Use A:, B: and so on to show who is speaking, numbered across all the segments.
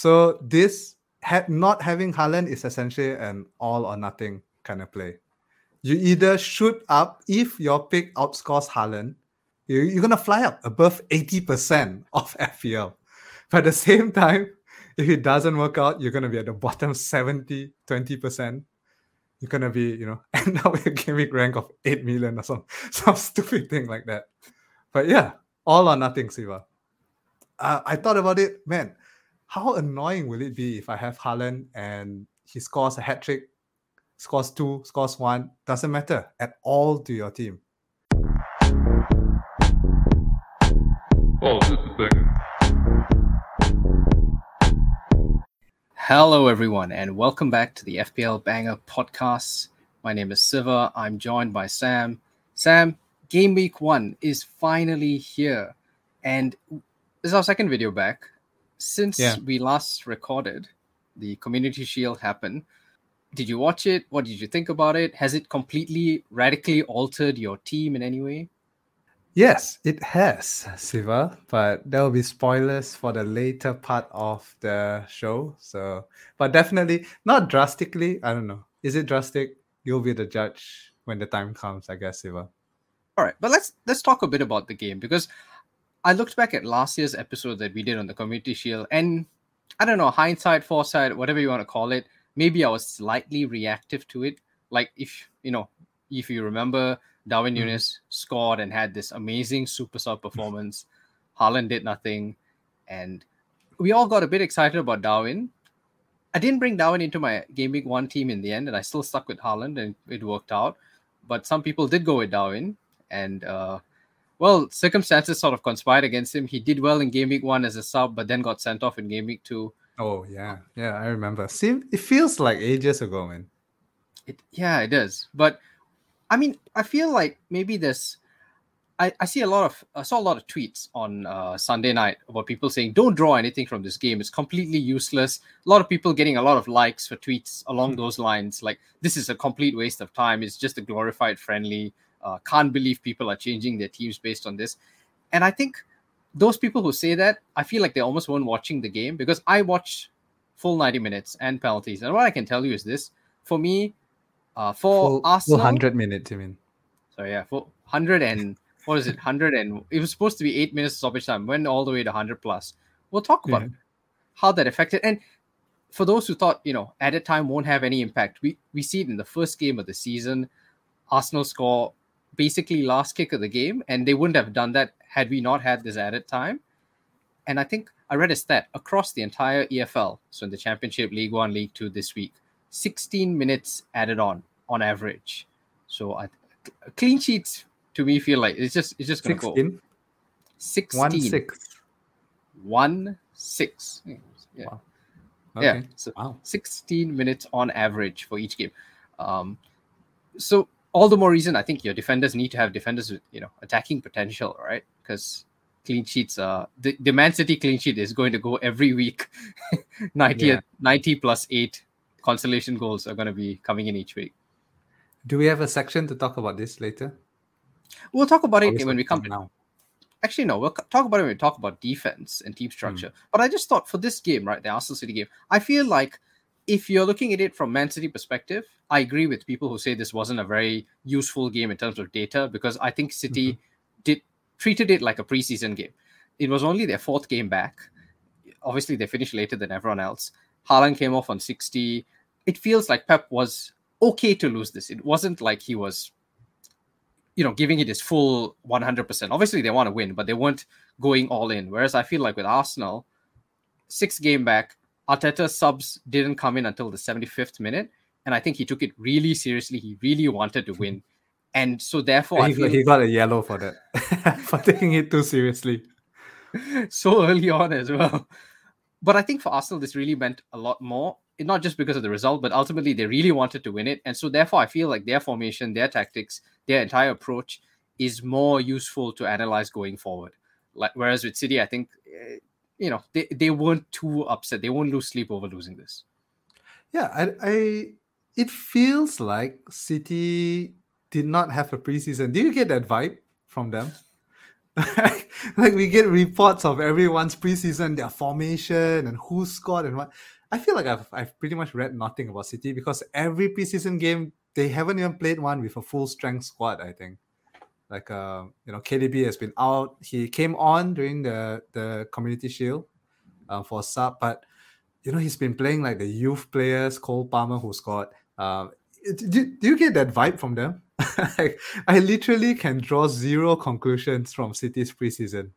A: So this ha- not having Haaland is essentially an all or nothing kind of play. You either shoot up if your pick outscores Haaland, you're, you're gonna fly up above 80% of FPL. But at the same time, if it doesn't work out, you're gonna be at the bottom 70, 20%. You're gonna be, you know, end up with a gaming rank of 8 million or some some stupid thing like that. But yeah, all or nothing, Siva. Uh, I thought about it, man. How annoying will it be if I have Haaland and he scores a hat trick, scores two, scores one, doesn't matter at all to your team.
B: Oh, just a second.
C: Hello, everyone, and welcome back to the FPL Banger podcast. My name is Siva. I'm joined by Sam. Sam, Game Week 1 is finally here, and this is our second video back. Since
A: Yeah.
C: we last recorded, the Community Shield happened. Did you watch it? What did you think about it? Has it completely, radically altered your team in any way?
A: Yes, it has, Siva, but there will be spoilers for the later part of the show. So, but definitely not drastically. I don't know. Is it drastic? You'll be the judge when the time comes, I guess, Siva.
C: All right, but let's let's talk a bit about the game because I looked back at last year's episode that we did on the Community Shield, and I don't know, hindsight, foresight, whatever you want to call it, maybe I was slightly reactive to it. Like if you know, if you remember, Darwin
A: Mhm.
C: Nunes scored and had this amazing super sub performance. Haaland did nothing, and we all got a bit excited about Darwin. I didn't bring Darwin into my Game Week One team in the end, and I still stuck with Haaland, and it worked out. But some people did go with Darwin, and uh, well, circumstances sort of conspired against him. He did well in Game Week One as a sub, but then got sent off in Game Week Two.
A: Oh yeah, yeah, I remember. Seem it feels like ages ago, man.
C: It, yeah, it does. But I mean, I feel like maybe this. I, I see a lot of I saw a lot of tweets on uh, Sunday night about people saying don't draw anything from this game. It's completely useless. A lot of people getting a lot of likes for tweets along those lines, like this is a complete waste of time. It's just a glorified friendly. Uh, can't believe people are changing their teams based on this. And I think those people who say that, I feel like they almost weren't watching the game because I watched full 90 minutes and penalties. And what I can tell you is this: for me, uh, for
A: Full,
C: Arsenal,
A: full hundred minutes, you mean?
C: so yeah, for hundred and what is it? Hundred and it was supposed to be eight minutes of stoppage time. Went all the way to hundred plus. We'll talk about
A: Yeah.
C: how that affected. And for those who thought you know added time won't have any impact, we we see it in the first game of the season. Arsenal score basically last kick of the game, and they wouldn't have done that had we not had this added time. And I think I read a stat across the entire EFL, so in the Championship, League One, League Two this week, 16 minutes added on on average. So I clean sheets to me feel like it's just it's just gonna go
A: 16?
C: 16
A: One six.
C: one six yeah
A: Wow.
C: yeah so
A: Wow.
C: 16 minutes on average for each game um so all the more reason i think your defenders need to have defenders with you know attacking potential right because clean sheets uh the, the man city clean sheet is going to go every week 90
A: Yeah.
C: 90 plus 8 consolation goals are going to be coming in each week
A: Do we have a section to talk about this later?
C: we'll talk about it when we come
A: now.
C: actually no we'll talk about it when we talk about defense and team structure but i just thought for this game right the arsenal city game i feel like if you're looking at it from man city perspective i agree with people who say this wasn't a very useful game in terms of data because i think city mm-hmm. did treated it like a preseason game. It was only their fourth game back. Obviously they finished later than everyone else. Haaland came off on 60 it feels like pep was okay to lose this. It wasn't like he was you know, giving it his full 100%. Obviously, they want to win, but they weren't going all in. Whereas I feel like with Arsenal, six game back, Arteta's subs didn't come in until the 75th minute. And I think he took it really seriously. He really wanted to win. And so, therefore, I
A: he,
C: feel
A: got, he got a yellow for that for taking it too seriously.
C: so early on as well. But I think for Arsenal, this really meant a lot more. Not just because of the result, but ultimately they really wanted to win it. And so, therefore, I feel like their formation, their tactics, their entire approach is more useful to analyze going forward. Like whereas with City, I think eh, you know they, they weren't too upset. They won't lose sleep over losing this.
A: Yeah, I, I it feels like City did not have a preseason. Do you get that vibe from them? like we get reports of everyone's preseason, their formation and who scored and what. I feel like I've I've pretty much read nothing about City because every preseason game they haven't even played one with a full strength squad. I think, like uh, you know, KDB has been out. He came on during the the Community Shield uh, for sub, but you know he's been playing like the youth players, Cole Palmer, who scored. Uh, do, do you get that vibe from them? I, I literally can draw zero conclusions from City's preseason.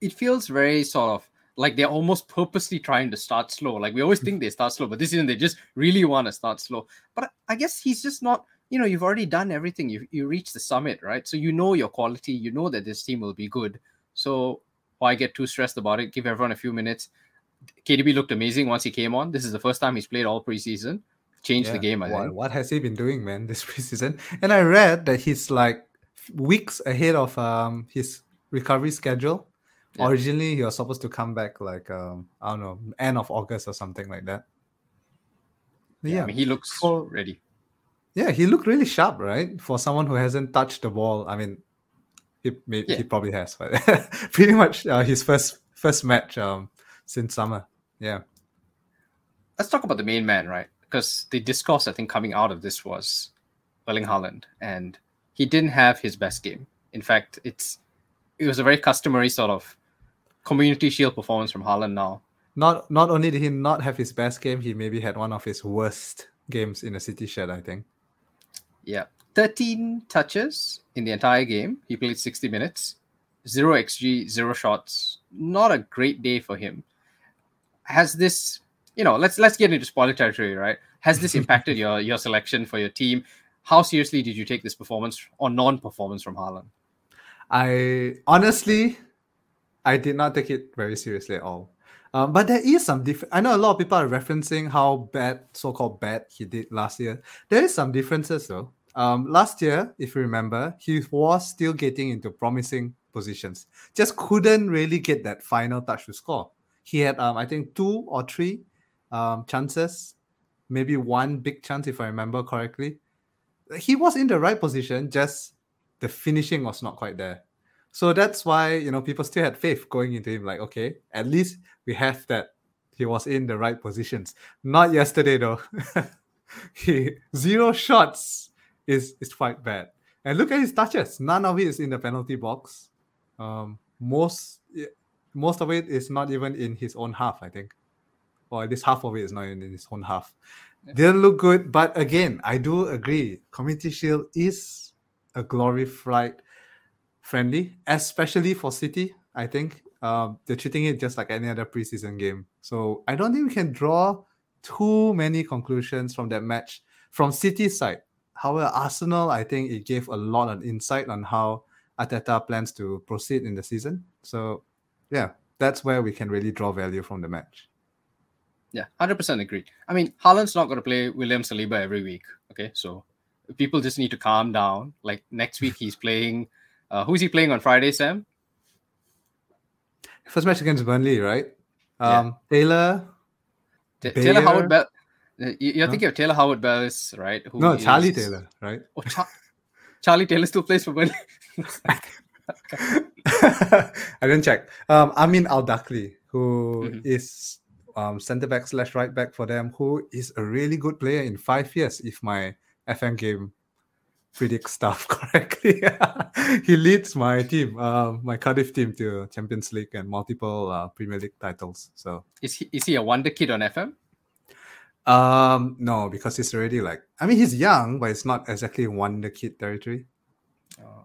C: It feels very sort of like they're almost purposely trying to start slow. Like we always think they start slow, but this season they just really want to start slow. But I guess he's just not. You know, you've already done everything. You you reached the summit, right? So you know your quality. You know that this team will be good. So why get too stressed about it? Give everyone a few minutes. KDB looked amazing once he came on. This is the first time he's played all preseason. Changed the game, I
A: what,
C: think.
A: what has he been doing, man, this preseason? And I read that he's like weeks ahead of um his recovery schedule.
C: Yeah.
A: Originally, he was supposed to come back like um I don't know end of August or something like that.
C: Yeah,
A: Yeah,
C: I mean, he looks
A: For-
C: ready.
A: Yeah, he looked really sharp, right? For someone who hasn't touched the ball. I mean, he may,
C: Yeah.
A: he probably has, but pretty much uh, his first first match um since summer. Yeah.
C: Let's talk about the main man, right? Because the discourse I think coming out of this was Erling Haaland, and he didn't have his best game. In fact, it's it was a very customary sort of community shield performance from Haaland now.
A: Not not only did he not have his best game, he maybe had one of his worst games in a City shirt. I think.
C: Yeah. 13 touches in the entire game. He played 60 minutes. Zero XG, zero shots. Not a great day for him. Has this, you know, let's let's get into spoiler territory, right? Has this impacted your your selection for your team? How seriously did you take this performance or non-performance from Haaland?
A: I honestly, I did not take it very seriously at all. Um, but there is some diff. I know a lot of people are referencing how bad, so-called bad, he did last year. There is some differences though. Um, last year, if you remember, he was still getting into promising positions. Just couldn't really get that final touch to score. He had, um, I think, two or three um, chances, maybe one big chance if I remember correctly. He was in the right position, just the finishing was not quite there. So that's why you know people still had faith going into him. Like, okay, at least we have that. He was in the right positions. Not yesterday though. he zero shots is is quite bad. And look at his touches. None of it is in the penalty box. Um, most most of it is not even in his own half. I think, or at least half of it is not in his own half. Didn't look good, but again, I do agree. Community Shield is a glorified friendly, especially for City. I think um, they're treating it just like any other preseason game. So I don't think we can draw too many conclusions from that match from City's side. However, Arsenal, I think it gave a lot of insight on how Arteta plans to proceed in the season. So yeah, that's where we can really draw value from the match.
C: Yeah, hundred percent agree. I mean, Haaland's not going to play William Saliba every week. Okay, so people just need to calm down. Like next week, he's playing. Uh, who's he playing on Friday, Sam?
A: First match against Burnley, right?
C: Yeah.
A: Um, Taylor.
C: Ta- Taylor Howard Bell. You- You're
A: Huh?
C: thinking of Taylor Harwood-Bellis, right? Who
A: No, Charlie
C: is-
A: Taylor, right?
C: Oh, Cha- Charlie Taylor still plays for Burnley.
A: I didn't check. Um, Ameen Al-Dakhil, who is
C: Mhm.
A: um, centre back slash right back for them, who is a really good player in five years, if my FM game predicts stuff correctly. he leads my team, uh, my Cardiff team, to Champions League and multiple uh, Premier League titles. So,
C: is he is he a wonder kid on FM?
A: um, no, because he's already like, I mean, he's young, but it's not exactly wonder kid territory.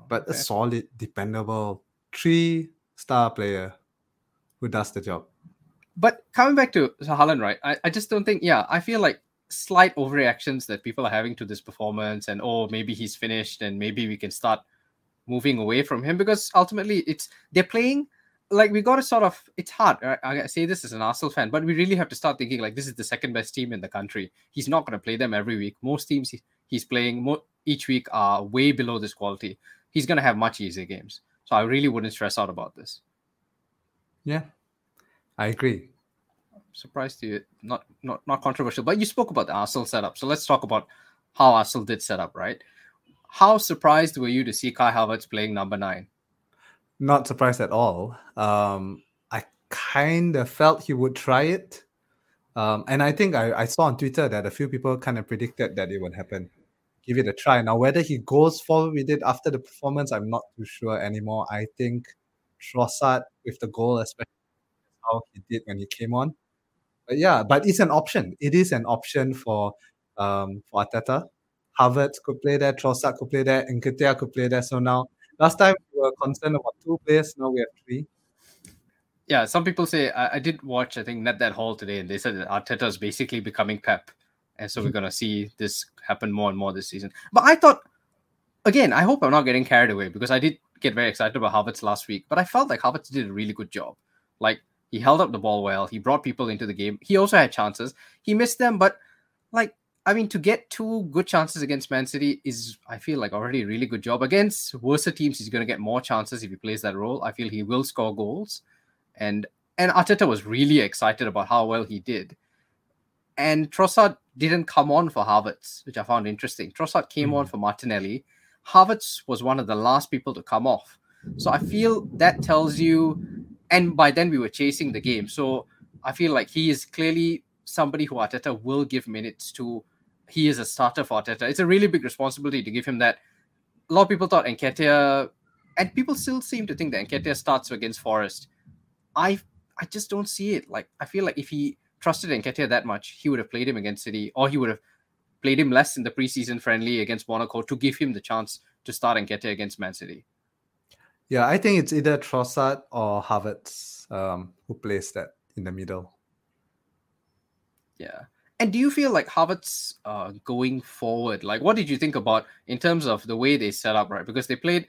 A: but a solid, dependable three star player who does the job.
C: But coming back to Haaland, right? I, I just don't think. Yeah, I feel like slight overreactions that people are having to this performance, and oh, maybe he's finished, and maybe we can start moving away from him because ultimately it's they're playing like we got to sort of it's hard right? i say this as an arsenal fan but we really have to start thinking like this is the second best team in the country. He's not going to play them every week. Most teams he, he's playing mo- each week are way below this quality. He's going to have much easier games. So i really wouldn't stress out about this.
A: Yeah, I agree.
C: Surprised you not not not controversial but you spoke about the arsenal setup so let's talk about how arsenal did set up right how surprised were you to see kai havertz playing number nine
A: Not surprised at all. Um, I kind of felt he would try it. Um, and I think I, I saw on Twitter that a few people kind of predicted that it would happen. Give it a try. Now, whether he goes forward with it after the performance, I'm not too sure anymore. I think Trossard with the goal, especially how he did when he came on. But yeah, but it's an option. It is an option for um for Arteta. Havertz could play there, Trossard could play there, and Nketiah could play there. So now, last time we were concerned about two players. Now we have three.
C: Yeah, some people say I, I did watch. I think Net that Hall today, and they said that Arteta is basically becoming Pep, and so we're gonna see this happen more and more this season. But I thought, again, I hope I'm not getting carried away because I did get very excited about Havertz last week, but I felt like Havertz did a really good job. Like he held up the ball well. He brought people into the game. He also had chances. He missed them, but like I mean, to get two good chances against Man City is, I feel like, already a really good job. Against worse teams, he's going to get more chances if he plays that role. I feel he will score goals, and and Arteta was really excited about how well he did. And Trossard didn't come on for Havertz, which I found interesting. Trossard came mm. on for Martinelli. Havertz was one of the last people to come off. So I feel that tells you, and by then we were chasing the game. So I feel like he is clearly somebody who Arteta will give minutes to. He is a starter for Arteta. It's a really big responsibility to give him that. A lot of people thought Nketiah, and people still seem to think that Nketiah starts against Forest. I I just don't see it. Like I feel like if he trusted Nketiah that much, he would have played him against City, or he would have played him less in the preseason friendly against Monaco to give him the chance to start Nketiah against Man City.
A: Yeah, I think it's either Trossard or Havertz um, who plays that in the middle.
C: Yeah. And do you feel like Havertz uh, going forward? Like, what did you think about in terms of the way they set up, right? Because they played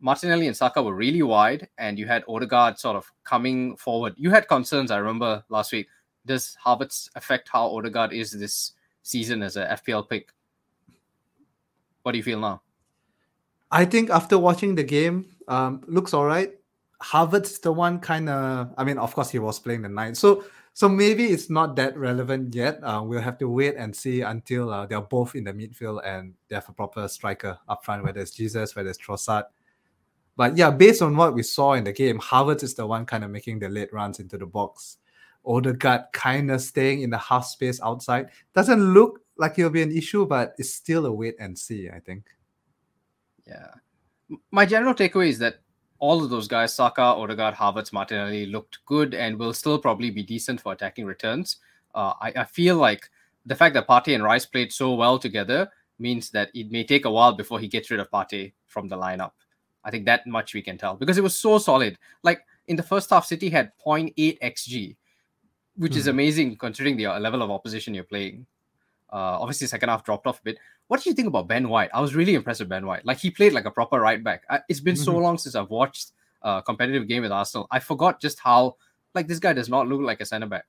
C: Martinelli and Saka were really wide, and you had Odegaard sort of coming forward. You had concerns, I remember last week. Does Havertz affect how Odegaard is this season as a FPL pick? What do you feel now?
A: I think after watching the game, um, looks all right. Havertz the one kind of. I mean, of course, he was playing the nine, so so maybe it's not that relevant yet. Uh, we'll have to wait and see until uh, they're both in the midfield and they have a proper striker up front, whether it's Jesus, whether it's Trossard. But yeah, based on what we saw in the game, Havertz is the one kind of making the late runs into the box. Odegaard kind of staying in the half space outside. Doesn't look like it'll be an issue, but it's still a wait and see, I think.
C: Yeah. My general takeaway is that all of those guys, Saka, Odegaard, Havertz, Martinelli, looked good and will still probably be decent for attacking returns. Uh, I, I, feel like the fact that Partey and Rice played so well together means that it may take a while before he gets rid of Partey from the lineup. I think that much we can tell because it was so solid. Like in the first half, City had 0.8 xg, which mm. is hmm. amazing considering the uh, level of opposition you're playing. Uh, obviously, second half dropped off a bit. What do you think about Ben White? I was really impressed with Ben White. Like he played like a proper right back. I, it's been mm-hmm. so long since I've watched a competitive game with Arsenal. I forgot just how like this guy does not look like a centre back.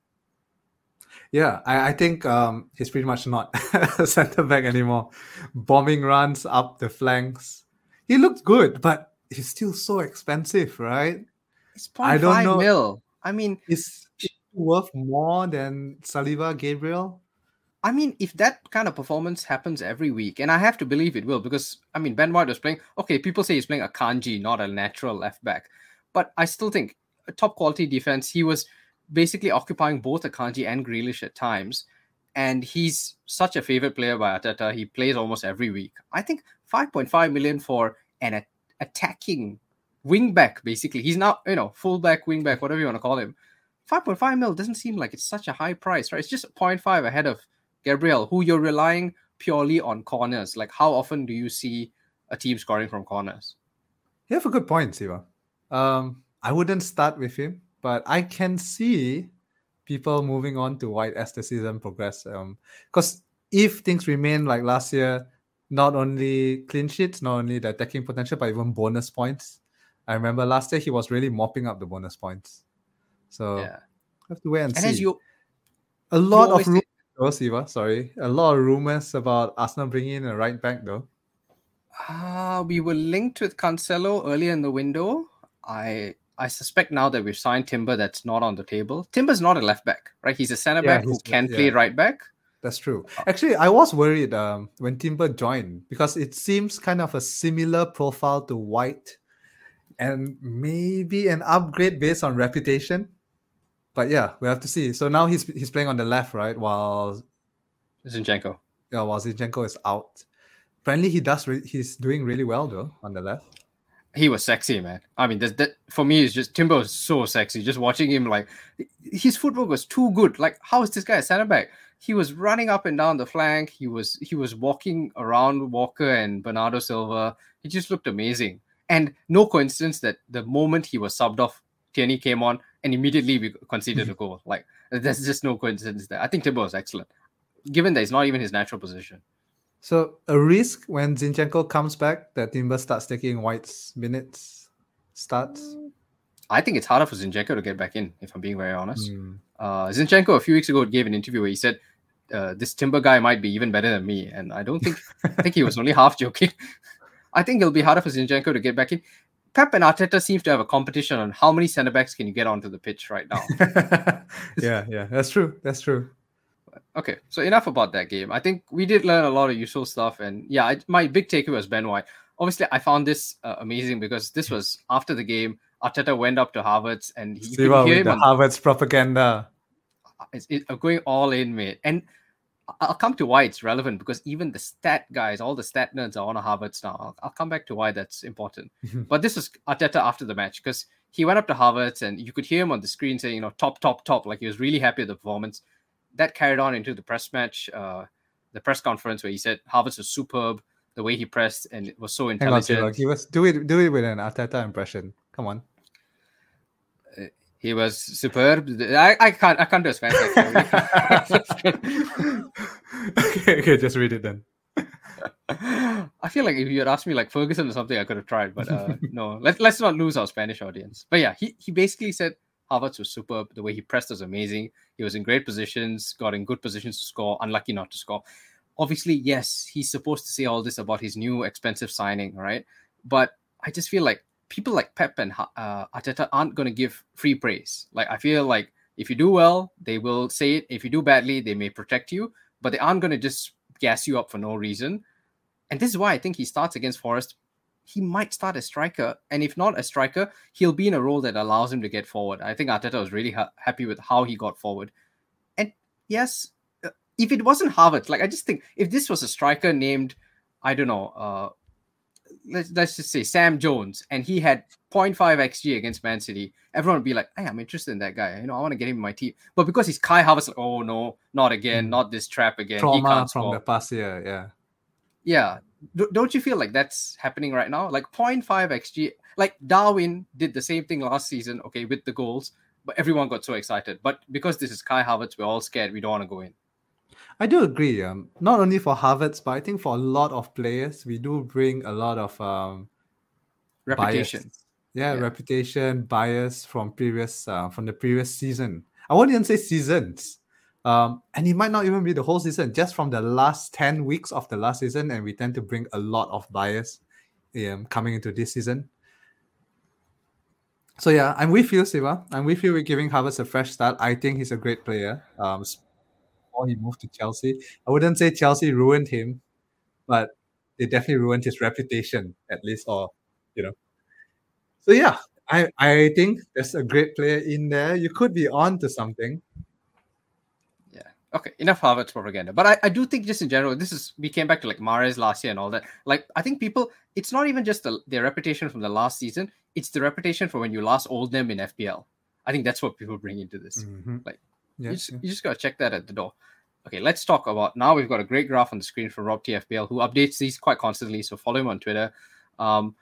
A: Yeah, I, I think um, he's pretty much not a centre back anymore. Bombing runs up the flanks. He looked good, but he's still so expensive, right?
C: It's 0. I don't know. mil. I mean,
A: is worth more than Saliba Gabriel?
C: I mean, if that kind of performance happens every week, and I have to believe it will, because I mean, Ben White was playing. Okay, people say he's playing Akanji, not a natural left back, but I still think a top quality defense. He was basically occupying both Akanji and Grealish at times, and he's such a favorite player by Arteta. He plays almost every week. I think 5.5 million for an attacking wingback, basically. He's now you know full fullback, wingback, whatever you want to call him. 5.5 mil doesn't seem like it's such a high price, right? It's just 0.5 ahead of Gabriel, who you're relying purely on corners. Like, how often do you see a team scoring from corners?
A: You have a good point, Siva. Um, I wouldn't start with him, but I can see people moving on to White as the season progresses. Because um, if things remain like last year, not only clean sheets, not only the attacking potential, but even bonus points. I remember last year he was really mopping up the bonus points. So yeah. have to wait and, and see. You, a lot of room Oh, Siva, sorry. A lot of rumors about Arsenal bringing in a right back, though.
C: Uh, we were linked with Cancelo earlier in the window. I I suspect now that we've signed Timber, that's not on the table. Timber's not a left back, right? He's a center back yeah, who can yeah. play right back.
A: That's true. Uh, Actually, I was worried um, when Timber joined because it seems kind of a similar profile to White. and maybe an upgrade based on reputation. But yeah, we have to see. So now he's he's playing on the left, right? While
C: Zinchenko.
A: yeah, while Zinchenko is out. Apparently, he does. Re- he's doing really well though on the left.
C: He was sexy, man. I mean, that, that for me is just Timber was so sexy. Just watching him, like his footwork was too good. Like, how is this guy a center back? He was running up and down the flank. He was he was walking around Walker and Bernardo Silva. He just looked amazing. And no coincidence that the moment he was subbed off, Tierney came on and immediately we conceded a goal. Like, there's just no coincidence there. I think Timber was excellent, given that it's not even his natural position.
A: So a risk when Zinchenko comes back that Timber starts taking White's minutes starts.
C: I think it's harder for Zinchenko to get back in, if I'm being very honest.
A: Hmm.
C: Uh, Zinchenko a few weeks ago gave an interview where he said, uh, "This Timber guy might be even better than me," and I don't think I think he was only half joking. I think it'll be harder for Zinchenko to get back in. Pep and Arteta seems to have a competition on how many centre backs can you get onto the pitch right now.
A: yeah, yeah, that's true. That's true.
C: okay, so enough about that game. I think we did learn a lot of useful stuff, and yeah, I, my big takeaway was Ben White. Obviously, I found this uh, amazing because this was after the game. Arteta went up to Havertz and he
A: See
C: hear him
A: the
C: on
A: Havertz propaganda.
C: it's it, uh, going all in, mate. And I'll come to why it's relevant because even the stat guys, all the stat nerds are on a Havertz now. I'll, I'll come back to why that's important. but this was Arteta after the match because he went up to Havertz and you could hear him on the screen saying, you know, top, top, top. Like he was really happy with the performance. That carried on into the press match, uh, the press conference where he said Havertz was superb, the way he pressed and it was so
A: Hang on,
C: intelligent.
A: Give us do it do it with an Arteta impression. Come on.
C: He was superb. I, I can't I can't do a Spanish
A: okay, okay, just read it then.
C: I feel like if you had asked me like Ferguson or something, I could have tried, but uh, no, let, let's not lose our Spanish audience. But yeah, he, he basically said Havertz was superb. The way he pressed was amazing. He was in great positions, got in good positions to score, unlucky not to score. Obviously, yes, he's supposed to say all this about his new expensive signing, right? But I just feel like people like Pep and uh, Arteta aren't going to give free praise. Like, I feel like if you do well, they will say it. If you do badly, they may protect you, but they aren't going to just gas you up for no reason. And this is why I think he starts against Forest. He might start as striker, and if not a striker, he'll be in a role that allows him to get forward. I think Arteta was really ha- happy with how he got forward. And yes, uh, if it wasn't Havertz, like I just think if this was a striker named, I don't know, uh, let's let's just say Sam Jones, and he had 0.5 xG against Man City, everyone would be like, "Hey, I'm interested in that guy. You know, I want to get him in my team." But because he's Kai Havertz, like, oh no, not again,
A: Mm.
C: not this trap again.
A: Trauma from
C: score.
A: the past year, yeah.
C: Yeah. D- don't you feel like that's happening right now? Like 0.5 xG, like Darwin did the same thing last season, okay, with the goals, but everyone got so excited. But because this is Kai Havertz, we're all scared. We don't want to go in.
A: I do agree. Um, not only for Havertz, but I think for a lot of players, we do bring a lot of um
C: Reputation.
A: bias. Yeah,
C: Yeah.
A: reputation bias from previous uh, from the previous season. I won't even say seasons. Um, and it might not even be the whole season, just from the last 10 weeks of the last season, and we tend to bring a lot of bias um, coming into this season. So yeah, I'm with you, Siva. I'm with you with giving Havertz a fresh start. I think he's a great player. Um, before he moved to Chelsea, I wouldn't say Chelsea ruined him, but they definitely ruined his reputation, at least, or you know. So yeah, I I think there's a great player in there. You could be on to something.
C: Yeah. Okay. Enough Havertz propaganda. But I, I do think just in general, this is we came back to like Mahrez last year and all that. Like I think people, it's not even just the, their reputation from the last season. It's the reputation for when you last old them in FPL. I think that's what people bring into this.
A: Mhm.
C: Like,
A: yeah,
C: you just,
A: yeah.
C: you just got to check that at the door. Okay, let's talk about now. We've got a great graph on the screen from Rob TFBL, who updates these quite constantly. So follow him on Twitter. Um,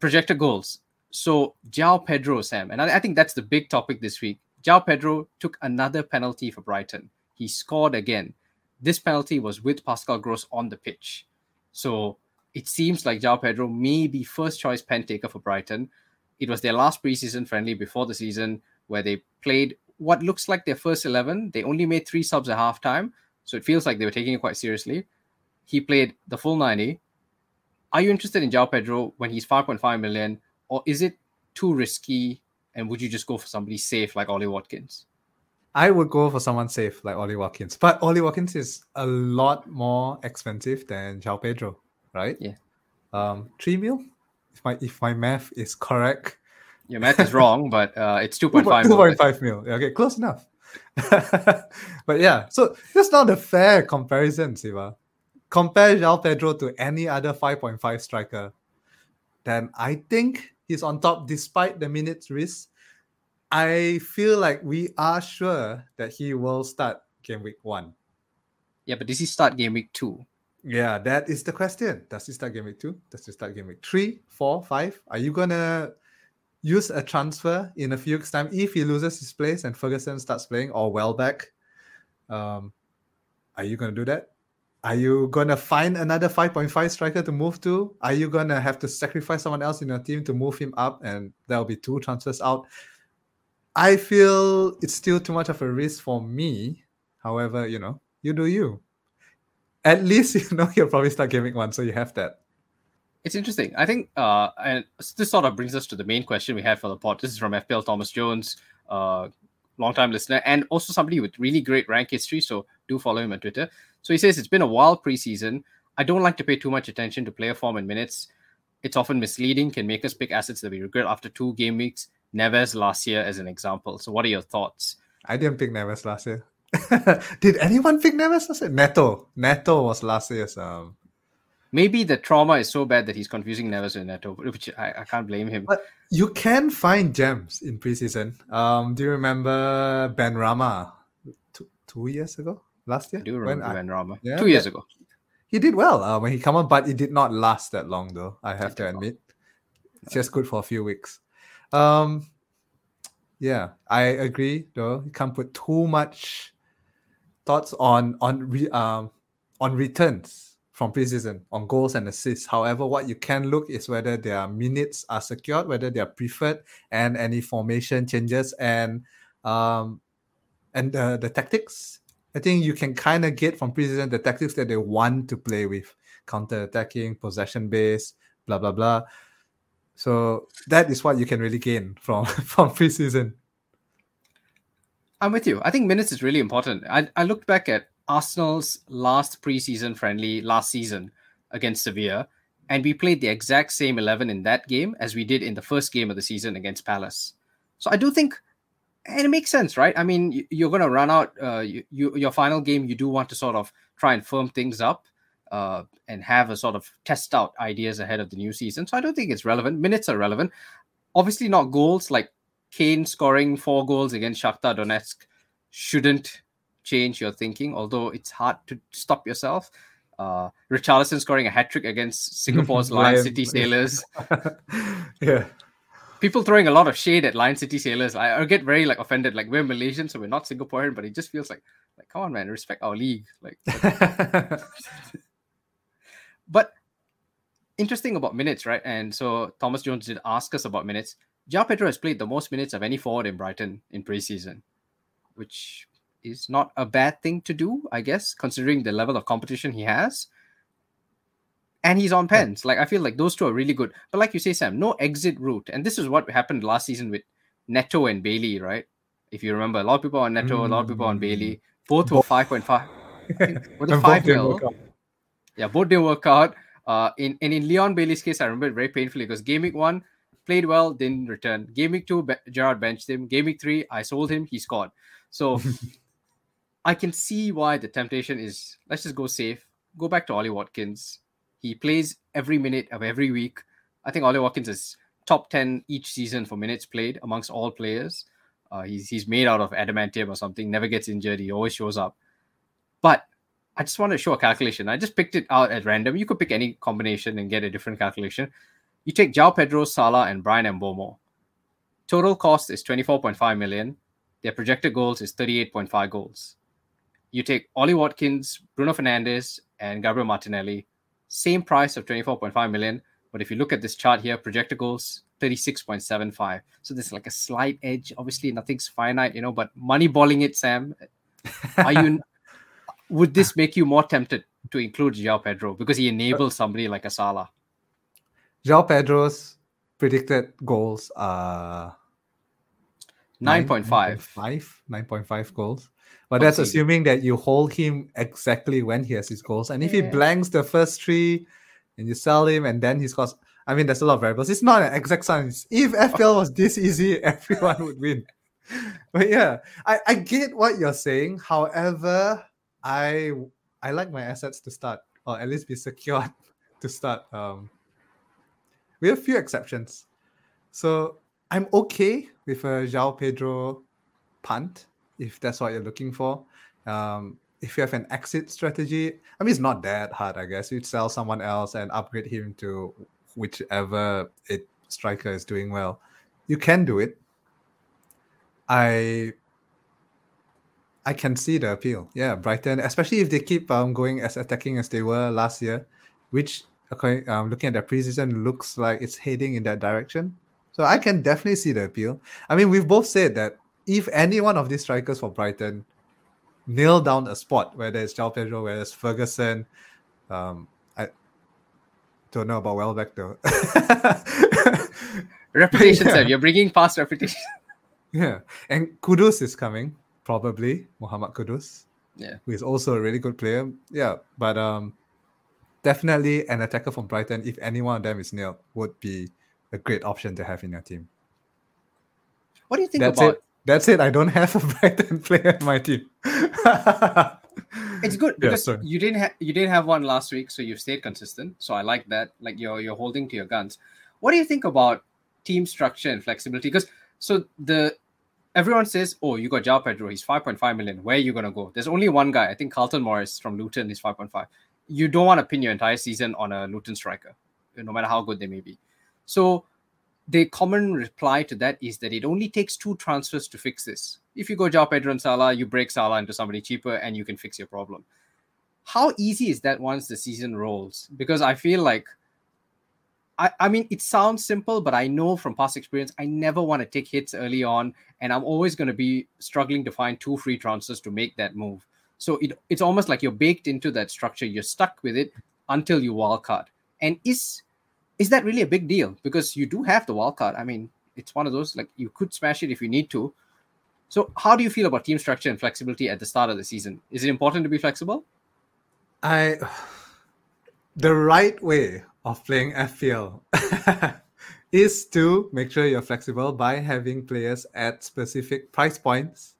C: projected goals. So João Pedro, Sam, and I, I think that's the big topic this week. João Pedro took another penalty for Brighton. He scored again. This penalty was with Pascal Gross on the pitch. So it seems like João Pedro may be first choice pen taker for Brighton. It was their last preseason friendly before the season where they played what looks like their first 11. They only made three subs at halftime. So it feels like they were taking it quite seriously. He played the full 90. Are you interested in João Pedro when he's 5.5 million? Or is it too risky? And would you just go for somebody safe like Ollie Watkins?
A: I would go for someone safe like Ollie Watkins, but Ollie Watkins is a lot more expensive than João Pedro, right?
C: Yeah.
A: Um, three mil, if my if my math is correct.
C: Your math is wrong, but uh, it's 2.5
A: Two
C: million.
A: point five mil. Okay, close enough. but yeah, so that's not a fair comparison, Siva. Compare João Pedro to any other 5.5 striker. Then I think he's on top despite the minutes risk. I feel like we are sure that he will start game week one.
C: Yeah, but does he start game week two?
A: Yeah, that is the question. Does he start game week two? Does he start game week three, four, five? Are you gonna use a transfer in a few weeks' time if he loses his place and Ferguson starts playing or Welbeck? Um, are you gonna do that? Are you gonna find another 5.5 striker to move to? Are you gonna have to sacrifice someone else in your team to move him up and there'll be two transfers out? I feel it's still too much of a risk for me. However, you know, you do you. At least you know you'll probably start giving one, so you have that.
C: It's interesting. I think, uh, and this sort of brings us to the main question we had for the pod. This is from FPL Thomas Jones, uh, longtime listener, and also somebody with really great rank history. So do follow him on Twitter. So he says it's been a wild preseason. I don't like to pay too much attention to player form and minutes. It's often misleading, can make us pick assets that we regret after two game weeks. Neves last year, as an example. So, what are your thoughts?
A: I didn't pick Neves last year. Did anyone pick Neves last year? Neto. Neto was last year's. Um,
C: Maybe the trauma is so bad that he's confusing Neves with Neto, which I, I can't blame him.
A: but you can find gems in preseason. Um, do you remember Benrahma two, two years ago? Last year?
C: I do
A: When
C: remember
A: I-
C: Benrahma.
A: Yeah,
C: Two years ago.
A: he did well uh, when he came on, but it did not last that long though. I have to admit, it's just good for a few weeks. Um, yeah, I agree though. You can't put too much thoughts on on re, um on returns from preseason on goals and assists. However, what you can look is whether their minutes are secured, whether they are preferred, and any formation changes and um and the, the tactics. I think you can kind of get from preseason the tactics that they want to play with counter attacking, possession based, blah blah blah. So that is what you can really gain from from preseason.
C: I'm with you. I think minutes is really important. I, I looked back at Arsenal's last preseason friendly last season against Sevilla, and we played the exact same 11 in that game as we did in the first game of the season against Palace. So I do think, and it makes sense, right? I mean, you- you're going to run out uh, you, you, your final game. You do want to sort of try and firm things up uh, and have a sort of test out ideas ahead of the new season. So I don't think it's relevant. Minutes are relevant. Obviously, not goals like Kane scoring four goals against Shakhtar Donetsk shouldn't change your thinking, although it's hard to stop yourself. Uh, Richarlison scoring a hat trick against Singapore's Lion City Sailors.
A: yeah.
C: People throwing a lot of shade at Lion City Sailors. I, I get very like offended. Like we're Malaysian, so we're not Singaporean, but it just feels like, like come on, man, respect our league. Like, but interesting about minutes, right? And so Thomas Jones did ask us about minutes. João Pedro has played the most minutes of any forward in Brighton in preseason, which is not a bad thing to do, I guess, considering the level of competition he has. And he's on pens. Like I feel like those two are really good. But like you say, Sam, no exit route. And this is what happened last season with Neto and Bailey, right? If you remember, a lot of people on Neto, a lot of people on
A: Mm.
C: Bailey. Both were five point five.
A: And both
C: five mil? Yeah, both didn't work out. Uh, in and in Leon Bailey's case, I remember it very painfully because game week one played well, didn't return. Game week two, Be- Gerrard benched him. Game week three, I sold him, he scored. So I can see why the temptation is let's just go safe. Go back to Ollie Watkins. He plays every minute of every week. I think Ollie Watkins is top 10 each season for minutes played amongst all players. Uh, he's, he's made out of adamantium or something, never gets injured. He always shows up. But I just want to show a calculation. I just picked it out at random. You could pick any combination and get a different calculation. You take João Pedro, Salah, and Bryan Mbeumo. Total cost is 24.5 million. Their projected goals is 38.5 goals. You take Ollie Watkins, Bruno Fernandes, and Gabriel Martinelli. Same price of 24.5 million. But if you look at this chart here, projected goals 36.75. So there's like a slight edge. Obviously, nothing's finite, you know, but money balling it, Sam. Are you would this make you more tempted to include João Pedro because he enables somebody like a Salah?
A: João Pedro's predicted goals are
C: 9.5.
A: 9.5 9.5 goals. But that's
C: Obviously-
A: assuming that you hold him exactly when he has his goals. And if he blanks the first three and you sell him and then he scores, I mean, there's a lot of variables. It's not an exact science. If FPL was this easy, everyone would win. But yeah, I, I get what you're saying. However, I I like my assets to start, or at least be secured to start. Um, we have a few exceptions. So I'm okay with a João Pedro punt if that's what you're looking for. Um, if you have an exit strategy, I mean, it's not that hard, I guess. You'd sell someone else and upgrade him to whichever it striker is doing well. You can do it. I I can see the appeal. Yeah, Brighton, especially if they keep um, going as attacking as they were last year, which okay, um, looking at their preseason looks like it's heading in that direction. So I can definitely see the appeal. I mean, we've both said that if any one of these strikers for Brighton nail down a spot, whether it's João Pedro, whether it's Ferguson, um, I don't know about Welbeck though.
C: Reputation,
A: Yeah.
C: sir. You're bringing past reputation.
A: yeah, and Kudus is coming probably Muhammad Kudus.
C: Yeah.
A: who is also a really good player. Yeah, but um, definitely an attacker from Brighton. If any one of them is nailed, would be a great option to have in your team.
C: What do you think
A: That's
C: about
A: it. That's it. I don't have a Brighton player in my team.
C: It's good because
A: sorry.
C: you didn't have you didn't have one last week, so you've stayed consistent. So I like that. Like you're you're holding to your guns. What do you think about team structure and flexibility? Because so the everyone says, oh, you got João Pedro, he's 5.5 million. Where are you gonna go? There's only one guy. I think Carlton Morris from Luton is 5.5. You don't want to pin your entire season on a Luton striker, no matter how good they may be. So the common reply to that is that it only takes two transfers to fix this. If you go João Pedro and Salah, you break Salah into somebody cheaper and you can fix your problem. How easy is that once the season rolls? Because I feel like I, I mean it sounds simple, but I know from past experience I never want to take hits early on, and I'm always going to be struggling to find two free transfers to make that move. So it, it's almost like you're baked into that structure. You're stuck with it until you wildcard. And is is that really a big deal? Because you do have the wildcard. I mean, it's one of those like you could smash it if you need to. So how do you feel about team structure and flexibility at the start of the season? Is it important to be flexible?
A: I the right way of playing FPL is to make sure you're flexible by having players at specific price points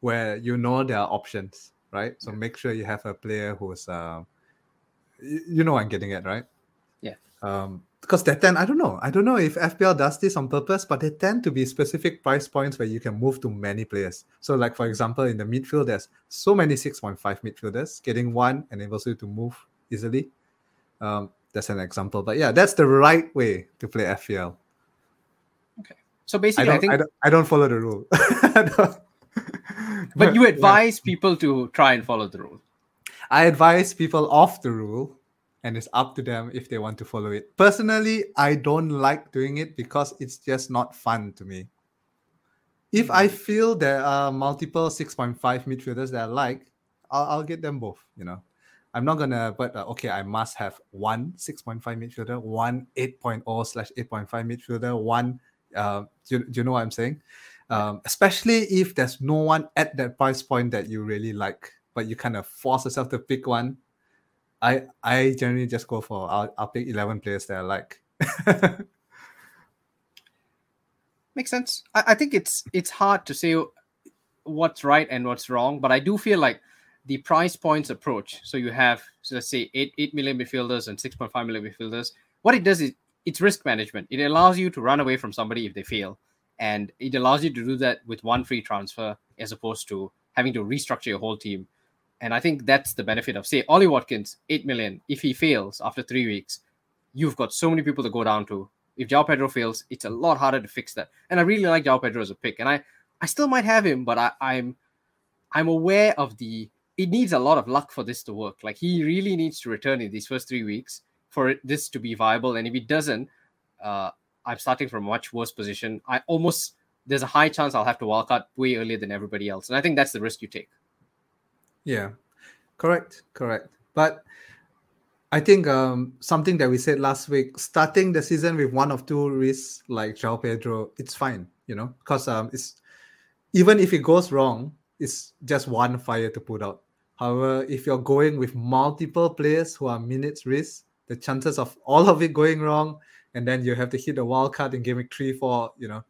A: where you know there are options, right? So make sure you have a player who's uh, you know what I'm getting at, right?
C: Yeah.
A: Um, because they tend, I don't know, I don't know if FPL does this on purpose, but they tend to be specific price points where you can move to many players. So, like for example, in the midfield, there's so many 6.5 midfielders. Getting one enables you to move easily. Um, that's an example, but yeah, that's the right way to play FPL.
C: Okay,
A: so
C: basically, I,
A: don't,
C: think,
A: I don't, I don't follow the rule. I
C: but you
A: yeah.
C: advise people to try and follow the rule.
A: I advise people off the rule, and it's up to them if they want to follow it. Personally, I don't like doing it because it's just not fun to me. If I feel there are multiple 6.5 midfielders that I like, I'll, I'll get them both. You know, I'm not gonna, but uh, okay, I must have one 6.5 midfielder, one 8.0 slash 8.5 midfielder, one. Uh, do, you, do you know what I'm saying? Um, especially if there's no one at that price point that you really like, but you kind of force yourself to pick one. I I generally just go for I'll, I'll pick 11 players that I like.
C: Makes sense. I, I think it's it's hard to say what's right and what's wrong, but I do feel like the price points approach. So you have so let's say eight eight million midfielders and six point five million midfielders. What it does is it's risk management. It allows you to run away from somebody if they fail, and it allows you to do that with one free transfer as opposed to having to restructure your whole team. And I think that's the benefit of say Ollie Watkins eight million. If he fails after three weeks, you've got so many people to go down to. If João Pedro fails, it's a lot harder to fix that. And I really like João Pedro as a pick, and I I still might have him, but I, I'm I'm aware of the it needs a lot of luck for this to work. Like he really needs to return in these first three weeks for it, this to be viable. And if he doesn't, uh, I'm starting from a much worse position. I almost there's a high chance I'll have to walk out way earlier than everybody else, and I think that's the risk you take.
A: Yeah, correct, correct. But I think um, something that we said last week, starting the season with one of two risks like João Pedro, it's fine, you know, because um, it's even if it goes wrong, it's just one fire to put out. However, if you're going with multiple players who are minutes risk, the chances of all of it going wrong and then you have to hit a wild card in game three, four. You know,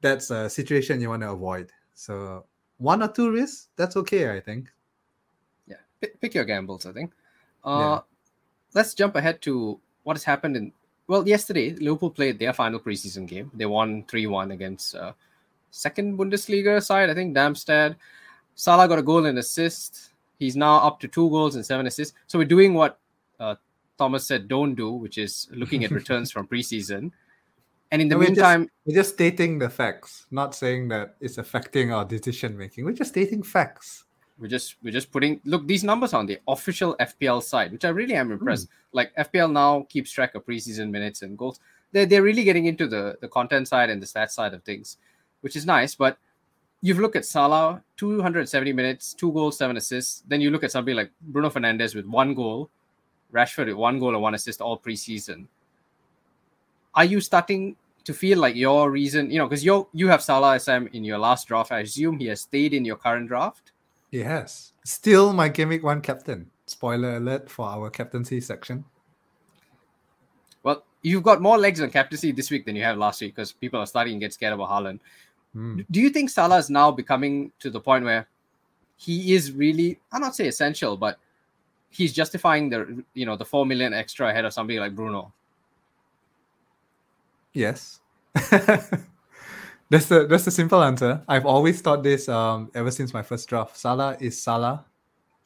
A: that's a situation you want to avoid. So one or two risks, that's okay, I think.
C: Yeah, pick, pick your gambles. I think. Uh,
A: Yeah.
C: Let's jump ahead to what has happened in. Well, yesterday Liverpool played their final preseason game. They won three one against uh, second Bundesliga side, I think Darmstadt. Salah got a goal and assist. He's now up to two goals and seven assists. So we're doing what uh, Thomas said don't do, which is looking at returns from preseason. And in the
A: No, we're just-
C: meantime,
A: We're just stating the facts, not saying that it's affecting our decision making. We're just stating facts.
C: we're just we're just putting look these numbers on the official FPL site, which I really am impressed. Hmm. Like FPL now keeps track of preseason minutes and goals. They're they're really getting into the the content side and the stat side of things, which is nice. But you've looked at Salah, 270 minutes, two goals, seven assists. Then you look at somebody like Bruno Fernandes with one goal, Rashford with one goal and one assist all preseason. Are you starting to feel like your reason, you know, because you you have Salah SM in your last draft. I assume he has stayed in your current draft.
A: He has. Still my gimmick one captain. Spoiler alert for our captaincy section.
C: Well, you've got more legs on captaincy this week than you have last week because people are starting to get scared about Haaland.
A: Hmm.
C: Do you think Salah is now becoming to the point where he is really, I'm not say essential, but he's justifying the you know the four million extra ahead of somebody like Bruno?
A: Yes. that's the that's the simple answer. I've always thought this um ever since my first draft. Salah is Salah,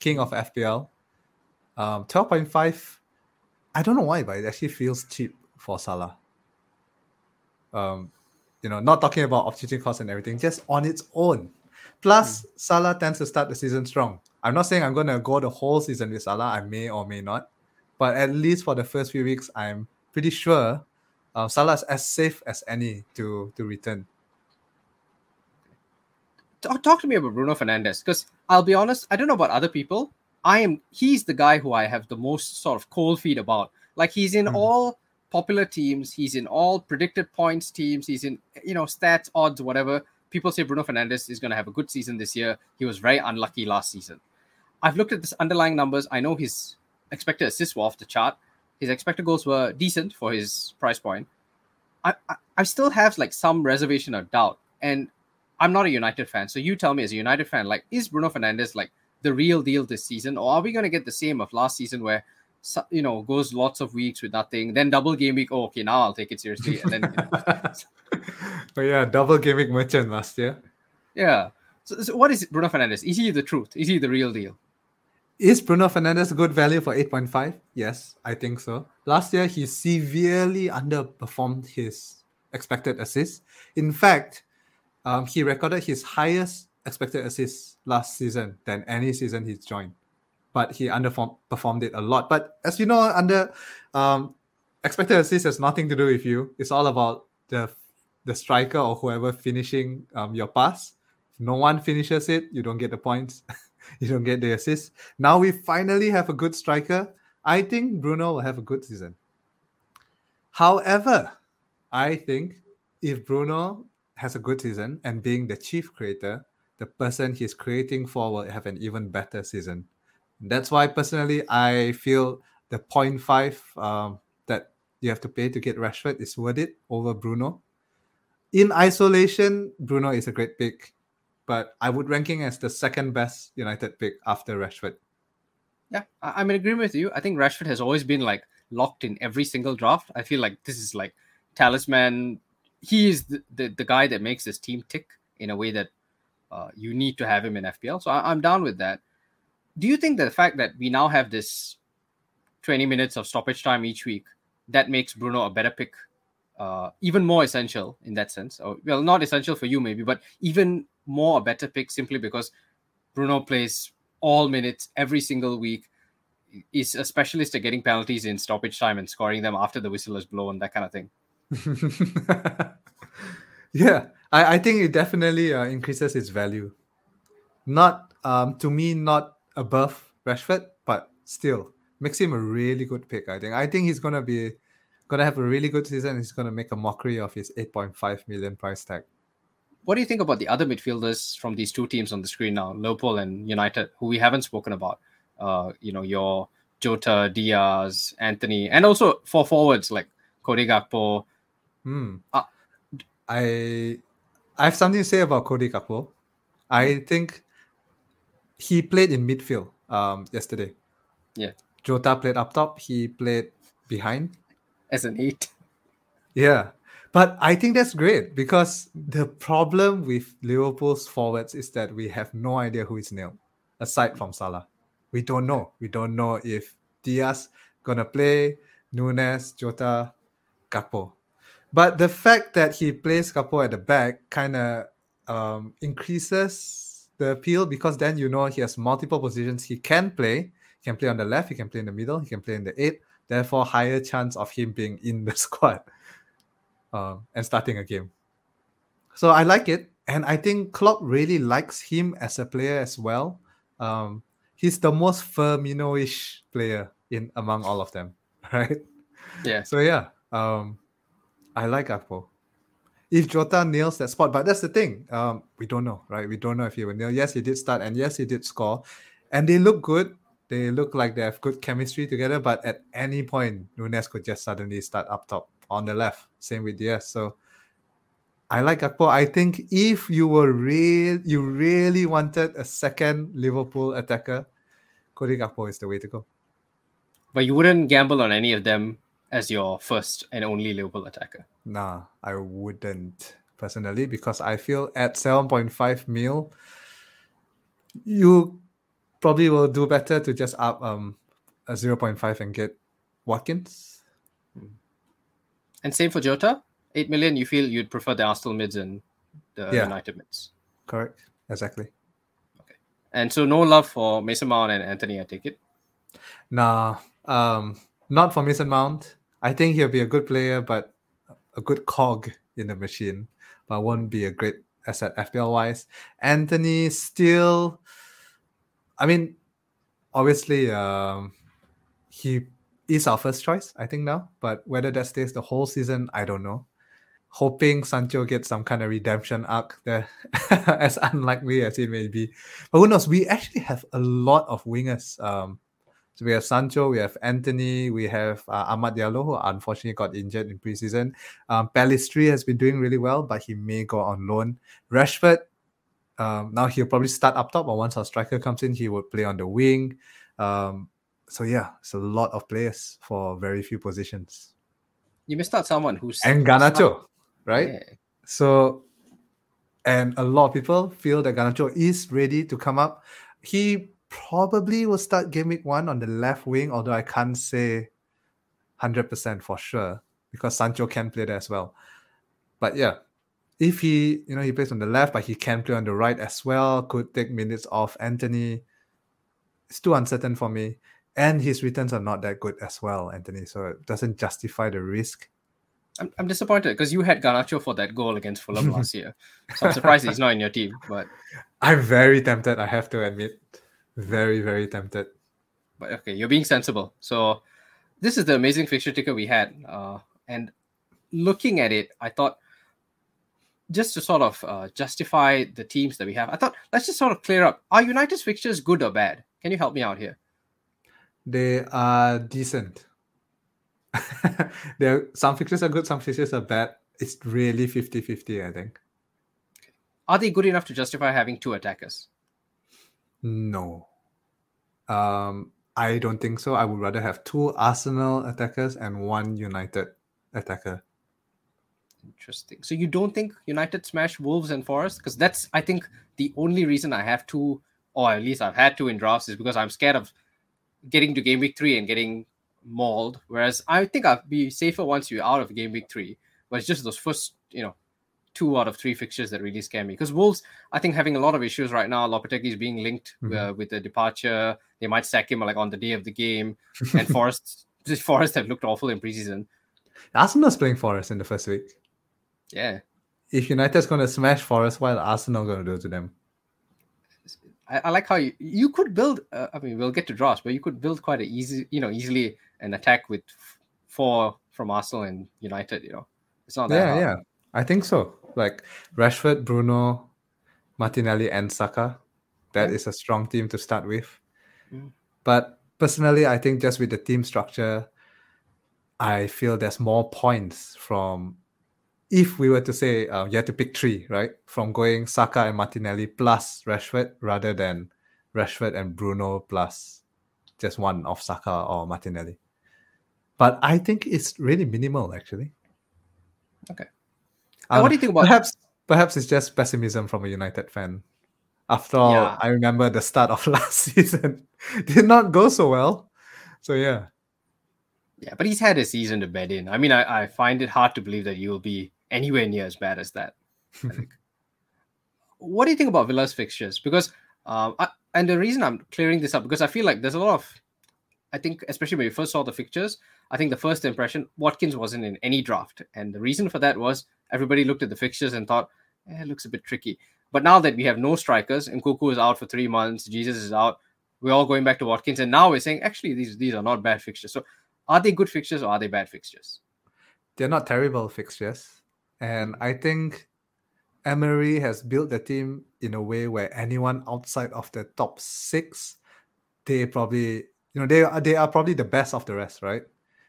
A: king of FPL. Um 12.5. I don't know why, but it actually feels cheap for Salah. Um, you know, not talking about opportunity cost and everything, just on its own. Plus, Salah tends to start the season strong. I'm not saying I'm gonna go the whole season with Salah. I may or may not, but at least for the first few weeks, I'm pretty sure uh, Salah is as safe as any to to return.
C: Talk, talk to me about Bruno Fernandes because I'll be honest, I don't know about other people. I am he's the guy who I have the most sort of cold feet about. Like he's in
A: Hmm.
C: all popular teams, he's in all predicted points teams, he's in you know stats, odds, whatever. People say Bruno Fernandes is going to have a good season this year. He was very unlucky last season. I've looked at this underlying numbers. I know his expected assists were off the chart. His expected goals were decent for his price point. I, I, I still have like some reservation or doubt. And I'm not a United fan. So you tell me as a United fan, like, is Bruno Fernandes like the real deal this season? Or are we going to get the same of last season where, you know, goes lots of weeks with nothing, then double game week, oh, okay, now I'll take it seriously. And then, you know,
A: but yeah, double gaming merchant last year.
C: yeah. So, so what is Bruno Fernandes? Is he the truth? Is he the real deal?
A: Is Bruno Fernandes good value for 8.5? Yes, I think so. Last year, he severely underperformed his expected assists. In fact, um, he recorded his highest expected assists last season than any season he's joined. But he underperformed it a lot. But as you know, under um, expected assists has nothing to do with you. It's all about the the striker or whoever finishing um, your pass. If no one finishes it, you don't get the points. you don't get the assist. Now we finally have a good striker. I think Bruno will have a good season. However, I think if Bruno has a good season and being the chief creator, the person he's creating for will have an even better season. That's why personally I feel the 0.5 um, that you have to pay to get Rashford is worth it over Bruno. In isolation, Bruno is a great pick, but I would ranking as the second best United pick after Rashford.
C: Yeah, I- I'm in agreement with you. I think Rashford has always been like locked in every single draft. I feel like this is like talisman. He is the, the, the guy that makes this team tick in a way that uh, you need to have him in FPL. So I, I'm down with that. Do you think that the fact that we now have this 20 minutes of stoppage time each week that makes Bruno a better pick, uh, even more essential in that sense? Or, well, not essential for you maybe, but even more a better pick simply because Bruno plays all minutes every single week is a specialist at getting penalties in stoppage time and scoring them after the whistle is blown, that kind of thing.
A: yeah, I, I think it definitely uh, increases its value. Not um, to me, not above Rashford, but still makes him a really good pick. I think. I think he's gonna be gonna have a really good season. He's gonna make a mockery of his 8.5 million price tag.
C: What do you think about the other midfielders from these two teams on the screen now, Liverpool and United, who we haven't spoken about? Uh, you know, your Jota, Diaz, Antony, and also for forwards like Cody Gakpo.
A: Hmm.
C: Uh,
A: I I have something to say about Cody Gakpo. I think he played in midfield um yesterday.
C: Yeah.
A: Jota played up top. He played behind.
C: as an eight.
A: Yeah. But I think that's great because the problem with Liverpool's forwards is that we have no idea who is nailed aside from Salah. We don't know. We don't know if Diaz gonna play, Núñez, Jota, Gakpo. But the fact that he plays Gakpo at the back kind of um, increases the appeal because then you know he has multiple positions he can play. He can play on the left, he can play in the middle, he can play in the eight. Therefore, higher chance of him being in the squad um, and starting a game. So I like it, and I think Klopp really likes him as a player as well. Um, he's the most Firmino-ish player in among all of them, right?
C: Yeah.
A: So yeah, um, I like Gakpo. If Jota nails that spot, but that's the thing, um, we don't know, right? We don't know if he will nail. Yes, he did start, and yes, he did score, and they look good. They look like they have good chemistry together. But at any point, Núñez could just suddenly start up top on the left. Same with Diaz. So I like Gakpo. I think if you were real, you really wanted a second Liverpool attacker, Cody Gakpo is the way to go.
C: But you wouldn't gamble on any of them as your first and only Liverpool attacker.
A: Nah, I wouldn't personally because I feel at 7.5 mil, you probably will do better to just up um a 0.5 and get Watkins.
C: And same for Jota. Eight million, you feel you'd prefer the Arsenal mids and the
A: Yeah.
C: United mids.
A: Correct. Exactly. Okay.
C: And so no love for Mason Mount and Antony, I take it.
A: Nah, um, not for Mason Mount. I think he'll be a good player, but a good cog in the machine, but won't be a great asset FPL wise. Antony still, I mean, obviously, um, he is our first choice, I think now, but whether that stays the whole season, I don't know. Hoping Sancho gets some kind of redemption arc there, as unlikely as it may be. But who knows? We actually have a lot of wingers. Um, so we have Sancho, we have Antony, we have uh, Amad Diallo, who unfortunately got injured in preseason. Um, Pellistri has been doing really well, but he may go on loan. Rashford, um, now he'll probably start up top, but once our striker comes in, he would play on the wing. Um, so yeah, it's a lot of players for very few positions.
C: You missed out someone who's
A: And Garnacho, right?
C: Yeah.
A: So, and a lot of people feel that Garnacho is ready to come up. He probably will start game week one on the left wing, although I can't say 100% for sure because Sancho can play there as well. But yeah, if he, you know, he plays on the left, but he can play on the right as well, could take minutes off Antony. It's too uncertain for me. And his returns are not that good as well, Antony. So it doesn't justify the risk.
C: I'm, I'm disappointed because you had Garnacho for that goal against Fulham last year. So I'm surprised he's not in your team. But
A: I'm very tempted, I have to admit. Very, very tempted.
C: but okay, you're being sensible. So this is the amazing fixture ticker we had. Uh, and looking at it, I thought just to sort of uh, justify the teams that we have, I thought let's just sort of clear up. Are United's fixtures good or bad? Can you help me out here?
A: They are decent. there some fixtures are good, some fixtures are bad. It's really 50-50, I think.
C: Are they good enough to justify having two attackers?
A: No. Um, I don't think so. I would rather have two Arsenal attackers and one United attacker.
C: Interesting. So you don't think United smash Wolves and Forest? Because that's I think the only reason I have two, or at least I've had two in drafts, is because I'm scared of getting to game week three and getting mauled. Whereas I think I'd be safer once you're out of game week three. But it's just those first, you know, two out of three fixtures that really scare me. Because Wolves, I think, having a lot of issues right now. Lopetegui is being linked uh,
A: Mhm.
C: with the departure. They might sack him like on the day of the game. And Forest, just Forest have looked awful in preseason.
A: Arsenal's playing Forest in the first week.
C: Yeah.
A: If United's going to smash Forest, what Arsenal going to do to them?
C: I, I like how you, you could build. Uh, I mean, we'll get to draws, but you could build quite a easy, you know, easily an attack with four from Arsenal and United. You know, it's not that
A: Yeah,
C: hard.
A: yeah. I think so. Like Rashford, Bruno, Martinelli, and Saka. That
C: Yeah.
A: is a strong team to start with.
C: Mm.
A: But personally, I think just with the team structure, I feel there's more points from if we were to say uh, you had to pick three, right? From going Saka and Martinelli plus Rashford rather than Rashford and Bruno plus just one of Saka or Martinelli. But I think it's really minimal actually.
C: Okay. And what
A: don't
C: you think about
A: Perhaps perhaps it's just pessimism from a United fan. After all,
C: Yeah.
A: I remember the start of last season did not go so well. So yeah.
C: Yeah, but he's had a season to bed in. I mean, I, I find it hard to believe that you'll be anywhere near as bad as that. I think. what do you think about Villa's fixtures? Because, um, I, and the reason I'm clearing this up because I feel like there's a lot of, I think, especially when we first saw the fixtures, I think the first impression Watkins wasn't in any draft, and the reason for that was everybody looked at the fixtures and thought, eh, it looks a bit tricky. But now that we have no strikers, and Nkunku is out for three months, Jesus is out, we're all going back to Watkins, and now we're saying actually these these are not bad fixtures. So are they good fixtures or are they bad fixtures?
A: they're not terrible fixtures. And I think Emery has built the team in a way where anyone outside of the top six, they probably, you know, they are they are probably the best of the rest, right?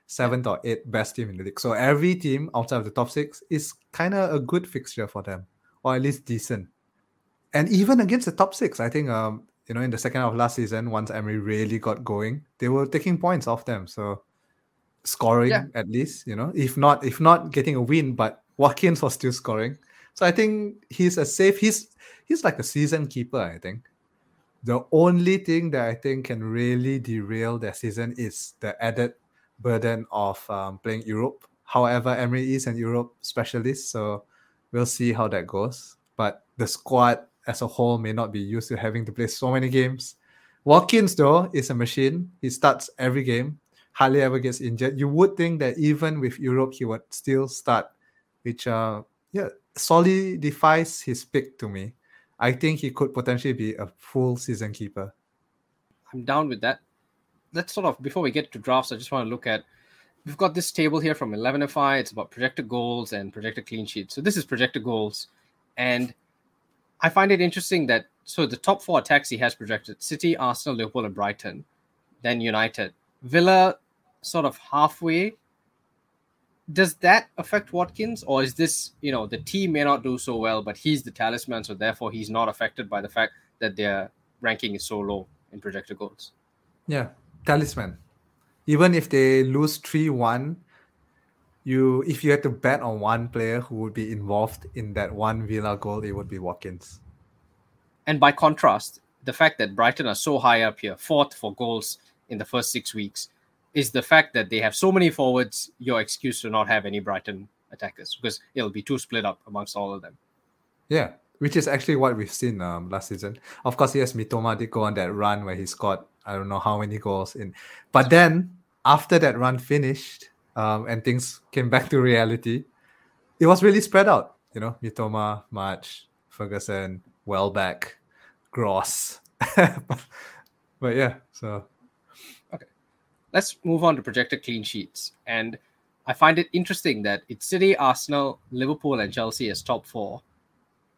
A: Seventh or eighth best team in the league. So every team outside of the top six is kind of a good fixture for them, or at least decent. And even against the top six, I think um, you know, in the second half of last season, once Emery really got going, they were taking points off them. So scoring
C: Yeah.
A: at least, you know, if not if not getting a win, but Watkins was still scoring. So I think he's a safe. He's he's like a season keeper. I think the only thing that I think can really derail their season is the added burden of um, playing Europe. However, Emery is an Europe specialist, so we'll see how that goes. But the squad as a whole may not be used to having to play so many games. Watkins, though, is a machine. He starts every game, hardly ever gets injured. You would think that even with Europe, he would still start, which uh, yeah, solidifies his pick to me. I think he could potentially be a full season keeper.
C: I'm down with that. Let's sort of before we get to drafts, I just want to look at we've got this table here from 11FI. It's about projected goals and projected clean sheets. So this is projected goals, and I find it interesting that so the top four attacks he has projected: City, Arsenal, Liverpool, and Brighton. Then United, Villa, sort of halfway. Does that affect Watkins, or is this you know the team may not do so well, but he's the talisman, so therefore he's not affected by the fact that their ranking is so low in projected goals?
A: Yeah, talisman. Even if they lose three one, you if you had to bet on one player who would be involved in that one Villa goal, it would be Watkins.
C: And by contrast, the fact that Brighton are so high up here, fourth for goals in the first six weeks, is the fact that they have so many forwards. Your excuse to not have any Brighton attackers because it'll be too split up amongst all of them.
A: Yeah, which is actually what we've seen um, last season. Of course, yes, Mitoma did go on that run where he scored I don't know how many goals in, but then after that run finished um, and things came back to reality, it was really spread out. You know, Mitoma, March, Ferguson, Welbeck, Gross. but, but yeah, so
C: Let's move on to projected clean sheets. And I find it interesting that it's City, Arsenal, Liverpool, and Chelsea as top four.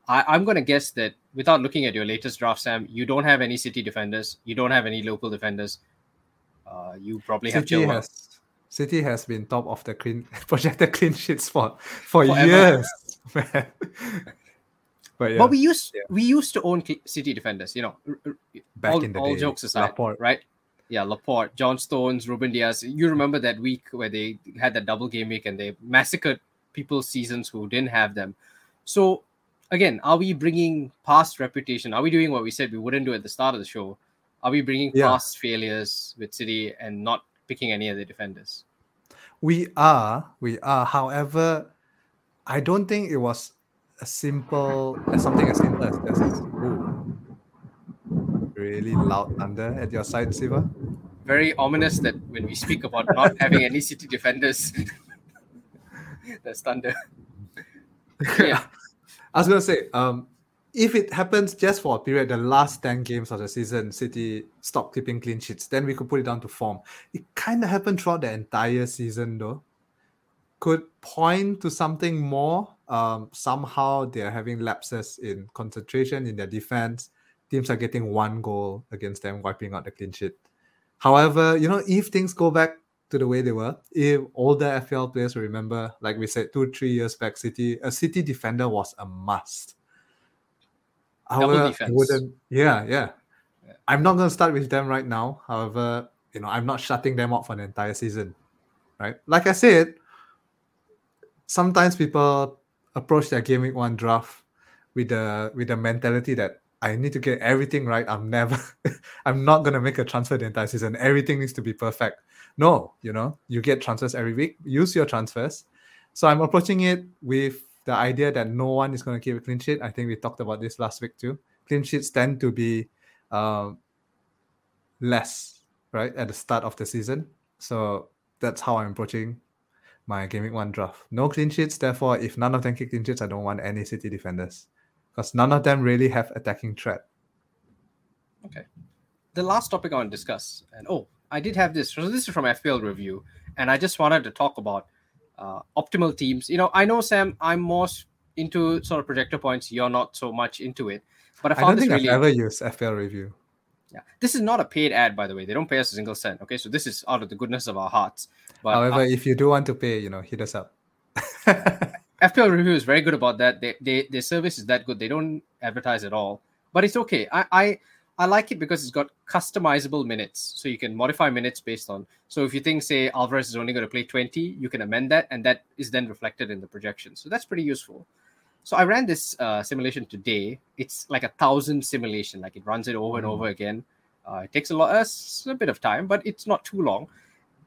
C: I, I'm going to guess that without looking at your latest draft, Sam, you don't have any City defenders. You don't have any local defenders. Uh, you probably have
A: City
C: Chilwell.
A: has City has been top of the clean projected clean sheets for for
C: Forever.
A: years. man. but yeah,
C: But we used
A: Yeah.
C: we used to own City defenders, you know.
A: back
C: all,
A: in the
C: all
A: day,
C: jokes aside,
A: Laporte.
C: right? Yeah, Laporte, John Stones, Rúben Dias. You remember that week where they had that double game week and they massacred people's seasons who didn't have them. So again, are we bringing past reputation? Are we doing what we said we wouldn't do at the start of the show? Are we bringing
A: Yeah.
C: past failures with City and not picking any of the defenders?
A: We are, we are. However, I don't think it was a simple as something as simple as this. Really loud thunder at your side, Siva.
C: Very ominous that when we speak about not having any City defenders, that's thunder. Yeah.
A: I was gonna say, um, if it happens just for a period, the last 10 games of the season, City stop keeping clean sheets, then we could put it down to form. It kind of happened throughout the entire season, though. Could point to something more. Um, somehow they're having lapses in concentration in their defense. Teams are getting one goal against them, wiping out the clean sheet. However, you know, if things go back to the way they were, if older FPL players will remember, like we said, two, three years back, City, a City defender was a must. However, wouldn't, yeah, yeah. I'm not going to start with them right now. However, you know, I'm not shutting them out for the entire season, right? Like I said, sometimes people approach their game week one draft with the with the mentality that I need to get everything right. I'm never, I'm not gonna make a transfer the entire season. Everything needs to be perfect. No, you know, you get transfers every week. Use your transfers. So I'm approaching it with the idea that no one is going to keep a clean sheet. I think we talked about this last week too. Clean sheets tend to be um, less, right, at the start of the season. So that's how I'm approaching my gaming one draft. No clean sheets. Therefore, if none of them kick clean sheets, I don't want any city defenders because none of them really have attacking threat. Okay.
C: The last topic I want to discuss, and oh, I did have this. So this is from FPL review, and I just wanted to talk about uh, optimal teams. You know, I know Sam, I'm more into sort of projector points. You're not so much into it, but I found I
A: don't
C: this
A: think
C: really.
A: I've ever used FPL review.
C: Yeah, this is not a paid ad, by the way. They don't pay us a single cent. Okay, so this is out of the goodness of our hearts. But uh,
A: However, if you do want to pay, you know, hit us up.
C: FPL review is very good about that. They, they their service is that good. They don't advertise at all, but it's okay. I I, I like it because it's got customizable minutes, so you can modify minutes based on. So if you think, say, Alvarez is only going to play twenty, you can amend that, and that is then reflected in the projection. So that's pretty useful. So I ran this uh, simulation today. It's like a thousand simulation. Like it runs it over and
A: Mm.
C: over again. Uh, it takes a lot, uh, a bit of time, but it's not too long.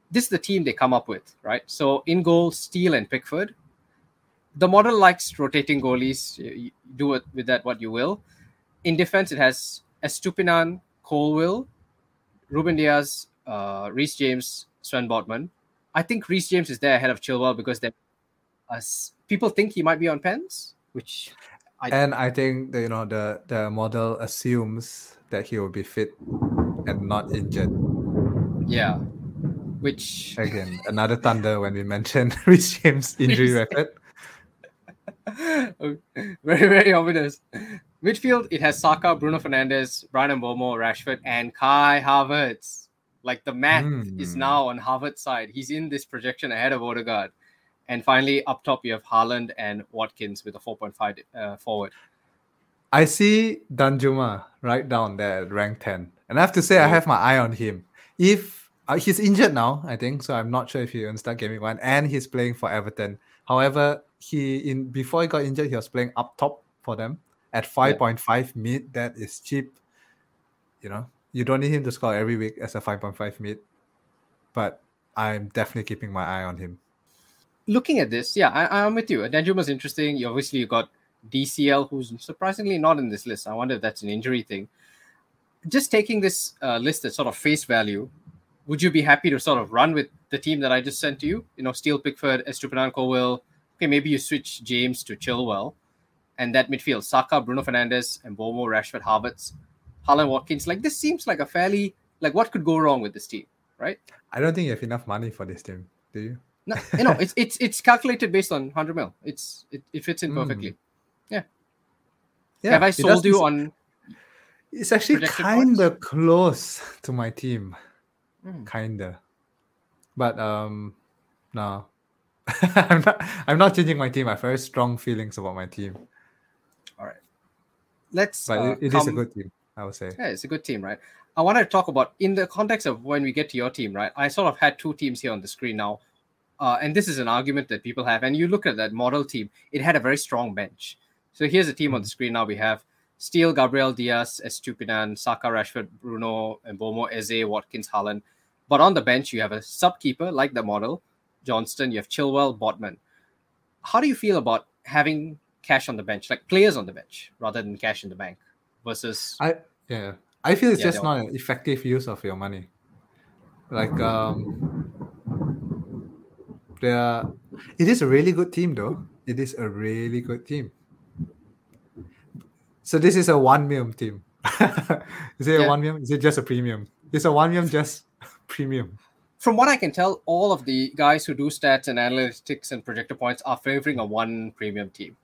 C: This is the team they come up with, right? So in goal, Steele and Pickford the model likes rotating goalies. You, do it with that what you will. In defense, it has Estupinan, Colwill, Rúben Dias, uh, Reece James, Sven Botman. I think Reece James is there ahead of Chilwell because they, uh, people think he might be on pens, which I-
A: and I think the, you know the the model assumes that he will be fit and not injured.
C: yeah, which
A: Again, another thunder when we mentioned Rich James' injury record.
C: Very very ominous. Midfield, it has Saka, Bruno Fernandes, Bryan Mbeumo, Rashford, and Kai Havertz. Like the math is
A: Hmm.
C: now on Havertz's side. He's in this projection ahead of Odegaard. And finally, up top, you have Haaland and Watkins with a 4.5 uh, forward.
A: I see Danjuma right down there at rank 10. And I have to say, I
C: Oh.
A: have my eye on him. If uh, he's injured now, I think, so I'm not sure if he will start gaming one, and he's playing for Everton. However, he in before he got injured, he was playing up top for them at 5.5 mid. That is cheap. You know, you don't need him to score every week as a 5.5 mid, but I'm definitely keeping my eye on him.
C: Looking at this, yeah, I, I'm with you. Danjuma's interesting. You obviously you got DCL, who's surprisingly not in this list. I wonder if that's an injury thing. Just taking this uh, list at sort of face value, would you be happy to sort of run with the team that I just sent to you? You know, Steele, Pickford, Estupinan, Colwill. Okay, maybe you switch James to Chilwell, and that midfield: Saka, Bruno Fernandes, Mbeumo, Rashford, Havertz, Haaland, Watkins. Like this seems like a fairly like what could go wrong with this team, right?
A: I don't think you have enough money for this team, do you?
C: No, you know, it's it's it's calculated based on hundred mil. It's it, it fits in
A: Mm.
C: perfectly.
A: Yeah,
C: Have I sold you on?
A: It's actually kind of close to my team.
C: Hmm.
A: kinda but um no i'm not i'm not changing my team i have very strong feelings about my team
C: All right, let's.
A: but
C: uh,
A: it- it is a good team i would say
C: Yeah, it's a good team, right? I wanted to talk about in the context of when we get to your team, right? I sort of had two teams here on the screen now, uh, and this is an argument that people have. And you look at that model team; it had a very strong bench. So here's a team on the screen now. We have Steele, Gabriel Diaz, Estupinan, Saka, Rashford, Bruno, Mbeumo, Eze, Watkins, Haaland. But on the bench, you have a sub keeper like the model, Johnstone. You have Chilwell, Botman. How do you feel about having cash on the bench, like players on the bench, rather than cash in the bank, versus
A: i yeah. I feel it's
C: Yeah,
A: just not an effective use of your money. Like um there it is a really good team though. It is a really good team. So this is a one million team. Is it
C: Yeah.
A: a one million is it just a premium? It's a one million just premium
C: from what I can tell, all of the guys who do stats and analytics and projector points are favoring a one premium team.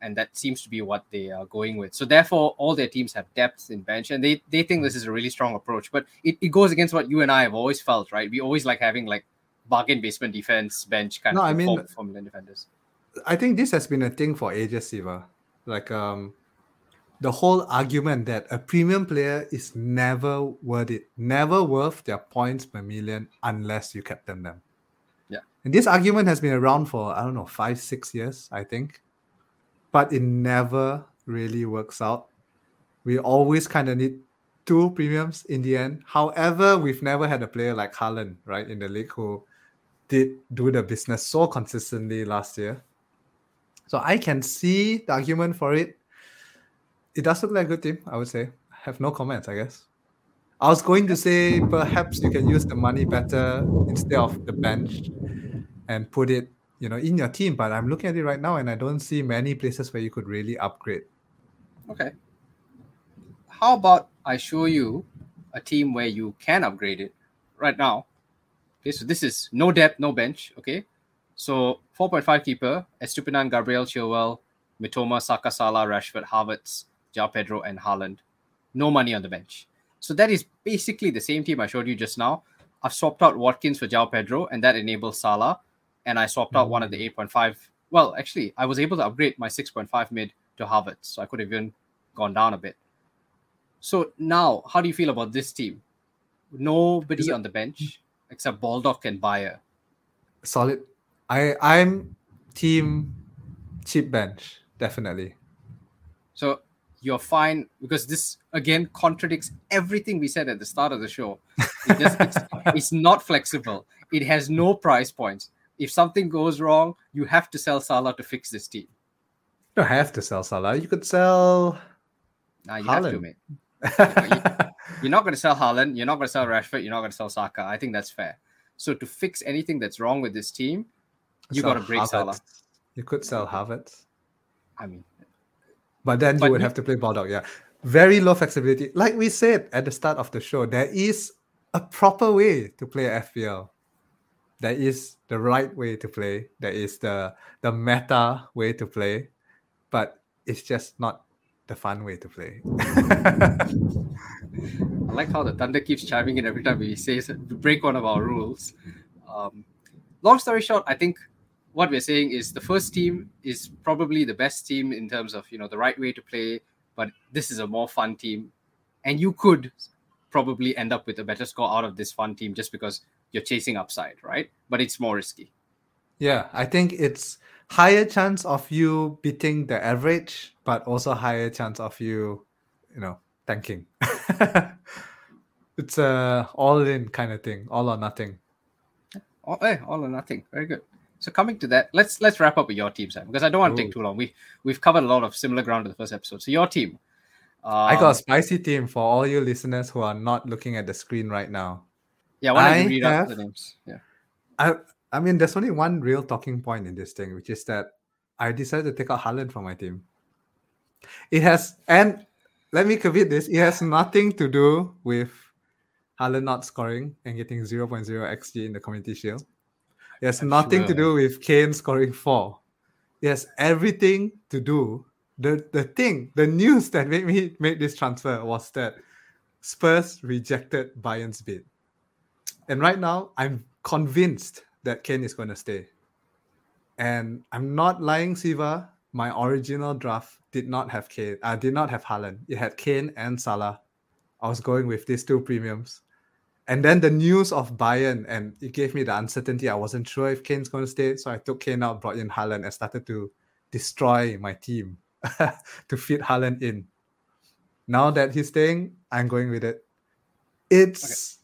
C: And that seems to be what they are going with. So therefore, all their teams have depth in bench and they, they think this is a really strong approach. But it, it goes against what you and I have always felt, right? We always like having like bargain basement defense bench kind
A: No,
C: of
A: I mean-
C: form, formula defenders.
A: I think this has been a thing for ages, Siva. Like um, the whole argument that a premium player is never worth it, never worth their points per million unless you captain them.
C: Yeah.
A: And this argument has been around for I don't know five, six years, I think, but it never really works out. We always kind of need two premiums in the end. However, we've never had a player like Haaland, right, in the league who did do the business so consistently last year. So I can see the argument for it. It does look like a good team, I would say. I have no comments, I guess. I was going to say perhaps you can use the money better instead of the bench and put it, you know, in your team. But I'm looking at it right now and I don't see many places where you could really upgrade.
C: Okay. How about I show you a team where you can upgrade it right now? Okay, so this is no depth, no bench. Okay, so 4.5 keeper, Estupinan, Gabriel, Chilwell, Mitoma, Saka, Salah, Rashford, Havertz, João Pedro, and Haaland. No money on the bench. So that is basically the same team I showed you just now. I've swapped out Watkins for João Pedro, and that enables Salah. And I swapped out one of the mm. 8.5. Well, actually, I was able to upgrade my 6.5 mid to Havertz, so I could have even gone down a bit. So now, how do you feel about this team? Nobody on the bench except Baldock and Beyer.
A: Solid. I I'm team cheap bench, definitely.
C: So you're fine because this again contradicts everything we said at the start of the show. It just, it's, it's not flexible. It has no price points. If something goes wrong, you have to sell Salah to fix this team.
A: You don't have to sell Salah. You could sell
C: Now you have to, mate. You're not going to sell Haaland. You're not going to sell Rashford. You're not going to sell Saka. I think that's fair. So to fix anything that's wrong with this team, you got to break Salah.
A: You could sell Havertz.
C: I mean,
A: But then
C: But
A: you would have to play Baldock. Yeah. Very low flexibility. Like we said at the start of the show, there is a proper way to play FPL. There is the right way to play. There is the the meta way to play, but it's just not the fun way to play.
C: I like how the thunder keeps chiming in every time we say break one of our rules. Um, long story short, I think what we're saying is the first team is probably the best team in terms of you know the right way to play, but this is a more fun team, and you could probably end up with a better score out of this fun team just because you're chasing upside, right? But it's more risky.
A: yeah, I think it's higher chance of you beating the average, but also higher chance of you, you know, tanking. it's a all in kind of thing, all or nothing.
C: All, eh, all or nothing. Very good. So coming to that, let's let's wrap up with your team, Sam, because I don't want to
A: Ooh.
C: take too long. We we've covered a lot of similar ground in the first episode. So your team.
A: I got
C: Um,
A: a spicy team for all you listeners who are not looking at the screen right now.
C: Yeah, why don't
A: I
C: you read out
A: have-
C: the names? Yeah.
A: I I mean, there's only one real talking point in this thing, which is that I decided to take out Haaland from my team. It has, and let me commit this, it has nothing to do with Haaland not scoring and getting 0.0 XG in the community shield. It has
C: I'm
A: nothing to do with Kane scoring four. It has everything to do. The, the thing, the news that made me make this transfer was that Spurs rejected Bayern's bid. And right now, I'm convinced that Kane is going to stay. And I'm not lying, Siva. My original draft did not have Kane. I did not have Haaland. It had Kane and Salah. I was going with these two premiums. And then the news of Bayern, and it gave me the uncertainty. I wasn't sure if Kane's going to stay. So I took Kane out, brought in Haaland, and started to destroy my team to fit Haaland in. Now that he's staying, I'm going with it. It's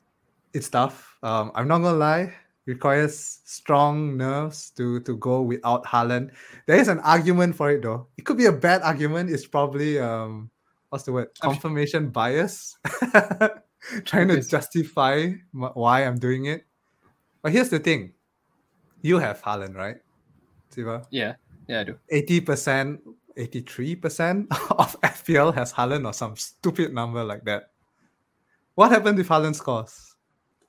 A: it's tough. Um, I'm not gonna lie. Requires strong nerves to to go without Haaland. There is an argument for it though. It could be a bad argument. It's probably um, what's the word? Confirmation bias. Trying to justify why I'm doing it. But here's the thing. You have Haaland, right? Siva?
C: Yeah, yeah, I do.
A: 80%, 83% of FPL has Haaland or some stupid number like that. What happened if Haaland scores?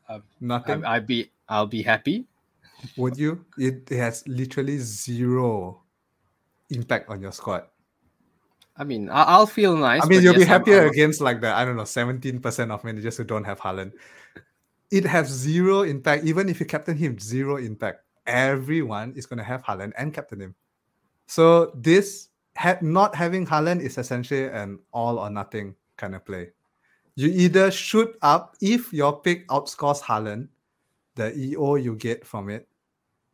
C: Um,
A: Nothing.
C: I, I'd be I'll be happy.
A: Would you? It, it has literally zero impact on your squad.
C: I mean, I, I'll feel nice.
A: I mean, you'll be
C: yes, I'm-
A: happier
C: I'm-
A: against like the, I don't know, 17% of managers who don't have Haaland. it has zero impact. Even if you captain him, zero impact. Everyone is going to have Haaland and captain him. So this ha- not having Haaland is essentially an all or nothing kind of play. You either shoot up if your pick outscores Haaland, the EO you get from it,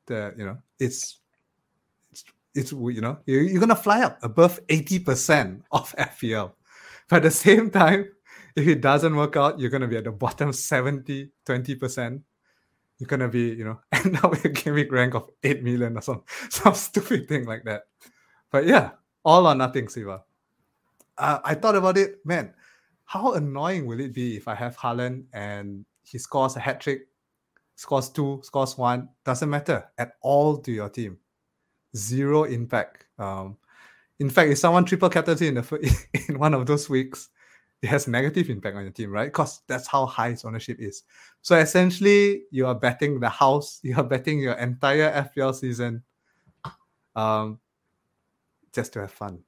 A: the you know it's it's, you know you're, you're gonna fly up above 80% of FPL. But at the same time, if it doesn't work out, you're gonna be at the bottom 70, 20%. You're gonna be, you know, end up with a gaming rank of 8 million or some some stupid thing like that. But yeah, all or nothing, Siva. Uh, I thought about it, man. How annoying will it be if I have Haaland and he scores a hat trick, scores two, scores one, doesn't matter at all to your team. Zero impact. Um, in fact, if someone triple captains in the in one of those weeks, it has negative impact on your team, right? Because that's how high its ownership is. So essentially, you are betting the house, you are betting your entire FPL season, um, just to have fun,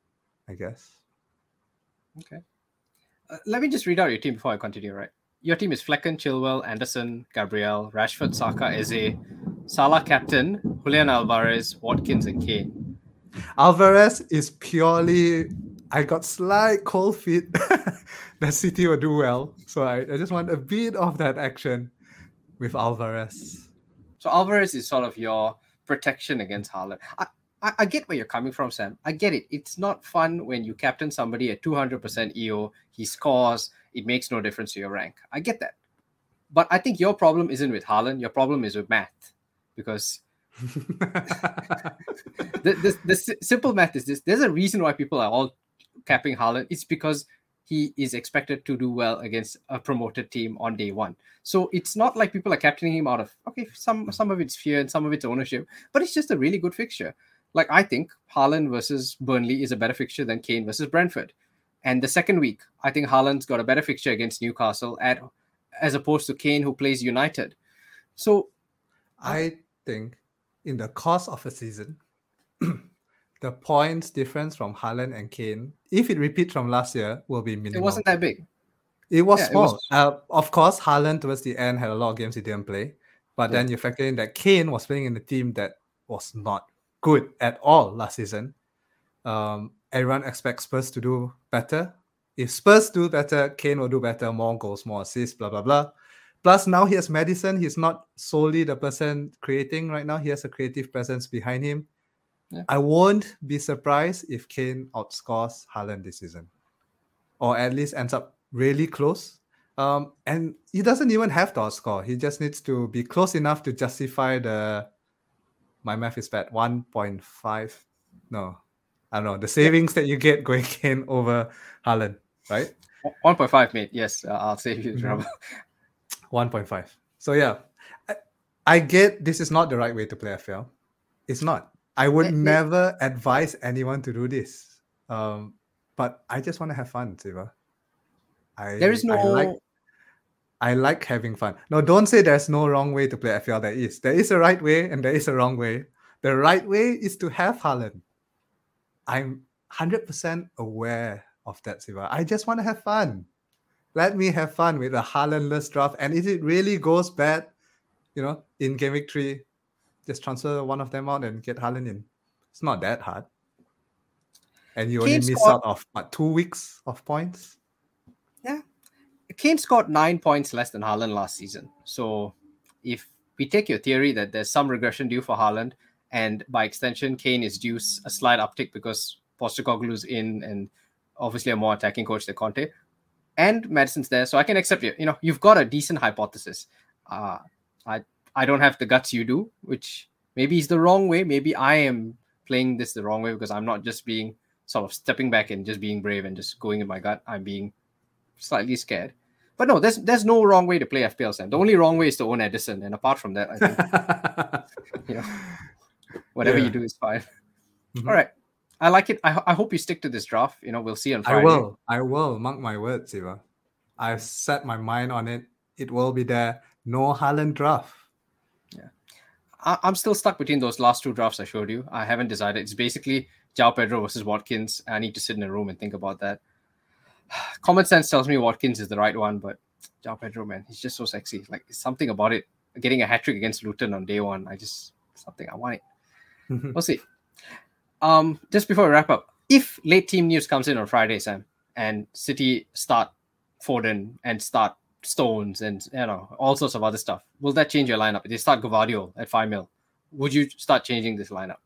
A: I guess.
C: Okay. Uh, let me just read out your team before I continue, right? Your team is Flekken, Chilwell, Andersen, Gabriel, Rashford, Saka, Eze, Salah captain, Julian Alvarez, Watkins, and Kane.
A: Alvarez is purely I got slight cold feet that City will do well. So I, I just want a bit of that action with Alvarez.
C: So Alvarez is sort of your protection against Haaland. I, I, I get where you're coming from, Sam. I get it. It's not fun when you captain somebody at 200% EO, he scores, it makes no difference to your rank. I get that. But I think your problem isn't with Haaland, your problem is with math. Because the, the, the simple math is this there's a reason why people are all capping Haaland. It's because he is expected to do well against a promoted team on day one. So it's not like people are captaining him out of okay, some some of it's fear and some of it's ownership, but it's just a really good fixture. Like I think Haaland versus Burnley is a better fixture than Kane versus Brentford. And the second week, I think Haaland's got a better fixture against Newcastle at as opposed to Kane who plays United. So
A: I think in the course of a season, the points difference from Haaland and Kane, if it repeats from last year, will be minimal.
C: it wasn't that big.
A: It was
C: Yeah, it
A: small.
C: was-
A: Uh, of course, Haaland towards the end had a lot of games he didn't play, but
C: Yeah.
A: then you factor in that Kane was playing in a team that was not good at all last season. Um, everyone expects Spurs to do better. If Spurs do better, Kane will do better, more goals, more assists, blah blah blah. Plus, now he has Maddison. He's not solely the person creating right now. He has a creative presence behind him.
C: Yeah.
A: I won't be surprised if Kane outscores Haaland this season, or at least ends up really close. Um, and he doesn't even have to outscore. He just needs to be close enough to justify the. My math is bad. One point five. No, I don't know the savings that you get going Kane over Haaland, right?
C: 1.5, mate. Yes, uh, I'll save you the
A: Mhm.
C: trouble.
A: 1.5. So yeah, I, I get this is not the right way to play FPL. It's not. I would
C: eh.
A: never advise anyone to do this. Um, but I just want to have fun, Siva. I
C: There is no.
A: I like I like having fun. No, don't say there's no wrong way to play FPL. There is. There is a right way and there is a wrong way. The right way is to have Haaland. I'm 100% aware of that, Siva. I just want to have fun. Let me have fun with a Haalandless draft. And if it really goes bad, you know, in game week three, just transfer one of them out and get Haaland in. It's not that hard. And you only miss
C: scored-
A: out of what, two weeks of points? Yeah.
C: Kane scored nine points less than Haaland last season. So if we take your theory that there's some regression due for Haaland, and by extension, Kane is due a slight uptick because Postecoglou's in and obviously a more attacking coach than Conte, and Maddison's there, so I can accept you. You know, you've got a decent hypothesis. Uh, I I don't have the guts you do, which maybe is the wrong way. Maybe I am playing this the wrong way because I'm not just being sort of stepping back and just being brave and just going in my gut. I'm being slightly scared. But no, there's there's no wrong way to play FPL, Sam. The only wrong way is to own Edison, and apart from that, I think you know whatever
A: Yeah.
C: you do is fine.
A: Mhm.
C: All right, I like it. I, I hope you stick to this draft. You know, we'll see on Friday.
A: I will. I will. Mark my words, Siva. I've set my mind on it. It will be there. No Haaland draft.
C: I, I'm still stuck between those last two drafts I showed you. I haven't decided. It's basically João Pedro versus Watkins. I need to sit in a room and think about that. Common sense tells me Watkins is the right one, but João Pedro, man, he's just so sexy. Like something about it. Getting a hat trick against Luton on day one, I just something I want it. We'll see. Um, just before we wrap up, if late team news comes in on Friday, Sam, and City start Foden and start Stones and you know all sorts of other stuff, will that change your lineup? If they start Gvardiol at five mil, would you start changing this lineup?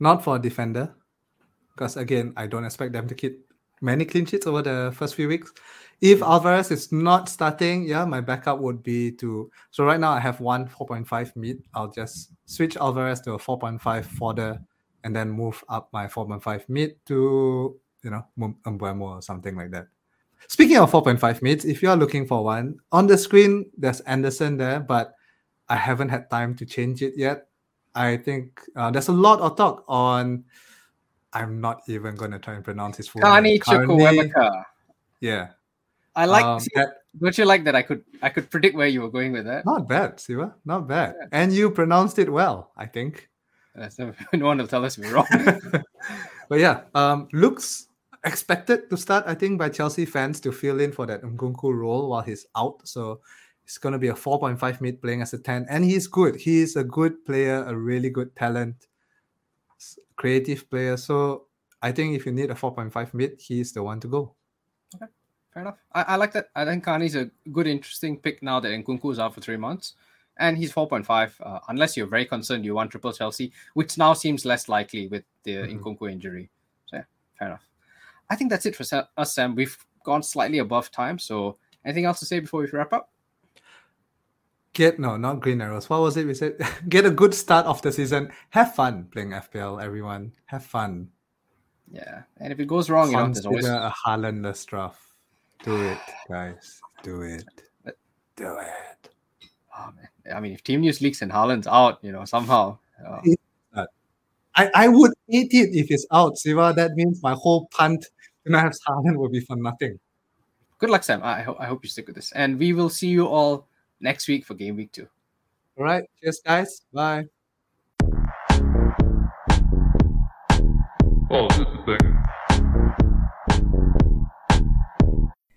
A: Not for a defender, because again, I don't expect them to keep many clean sheets over the first few weeks. If Alvarez is not starting, yeah, my backup would be to. So right now I have one 4.5 mid. I'll just switch Alvarez to a 4.5 fodder and then move up my 4.5 mid to, you know, Mbeumo or something like that. Speaking of 4.5 mids, if you're looking for one, on the screen there's Anderson there, but I haven't had time to change it yet. I think uh, there's a lot of talk on. I'm not even going to try and pronounce his full
C: Carney
A: name.
C: Chukwuemeka.
A: Yeah.
C: I like.
A: Um,
C: see,
A: that-
C: don't you like that? I could I could predict where you were going with that.
A: not bad, Siva. Not bad. And you pronounced it well, I think.
C: That's no, no one will tell us we're wrong.
A: but yeah, um, looks expected to start, I think, by Chelsea fans to fill in for that Nkunku role while he's out. So it's going to be a 4.5 mid playing as a 10. And he's good. He's a good player, a really good talent, creative player. So I think if you need a 4.5 mid, he's the one to go.
C: Okay, fair enough. I, I like that. I think Carney's a good, interesting pick now that Nkunku is out for three months. And he's 4.5, uh, unless you're very concerned you want triple Chelsea, which now seems less likely with the
A: Mhm.
C: Nkunku injury. So, yeah, fair enough. I think that's it for us, Sam. We've gone slightly above time. So, anything else to say before we wrap up?
A: Get no, not green arrows. What was it we said? Get a good start of the season. Have fun playing FPL, everyone. Have fun.
C: Yeah. And if it goes wrong, you know, there's
A: Consider
C: always.
A: a Haalandless draft. Do it, guys. Do it. Do it.
C: Oh, man. I mean, if team news leaks and Haaland's out, you know, somehow. uh,
A: I, I would hate it if it's out, Siva. That means my whole punt to not have Haaland will be for nothing.
C: good luck, Sam. I, ho- I hope you stick with this. And we will see you all next week for game week two.
A: All right. Cheers, guys. Bye.
B: Oh, this is the thing.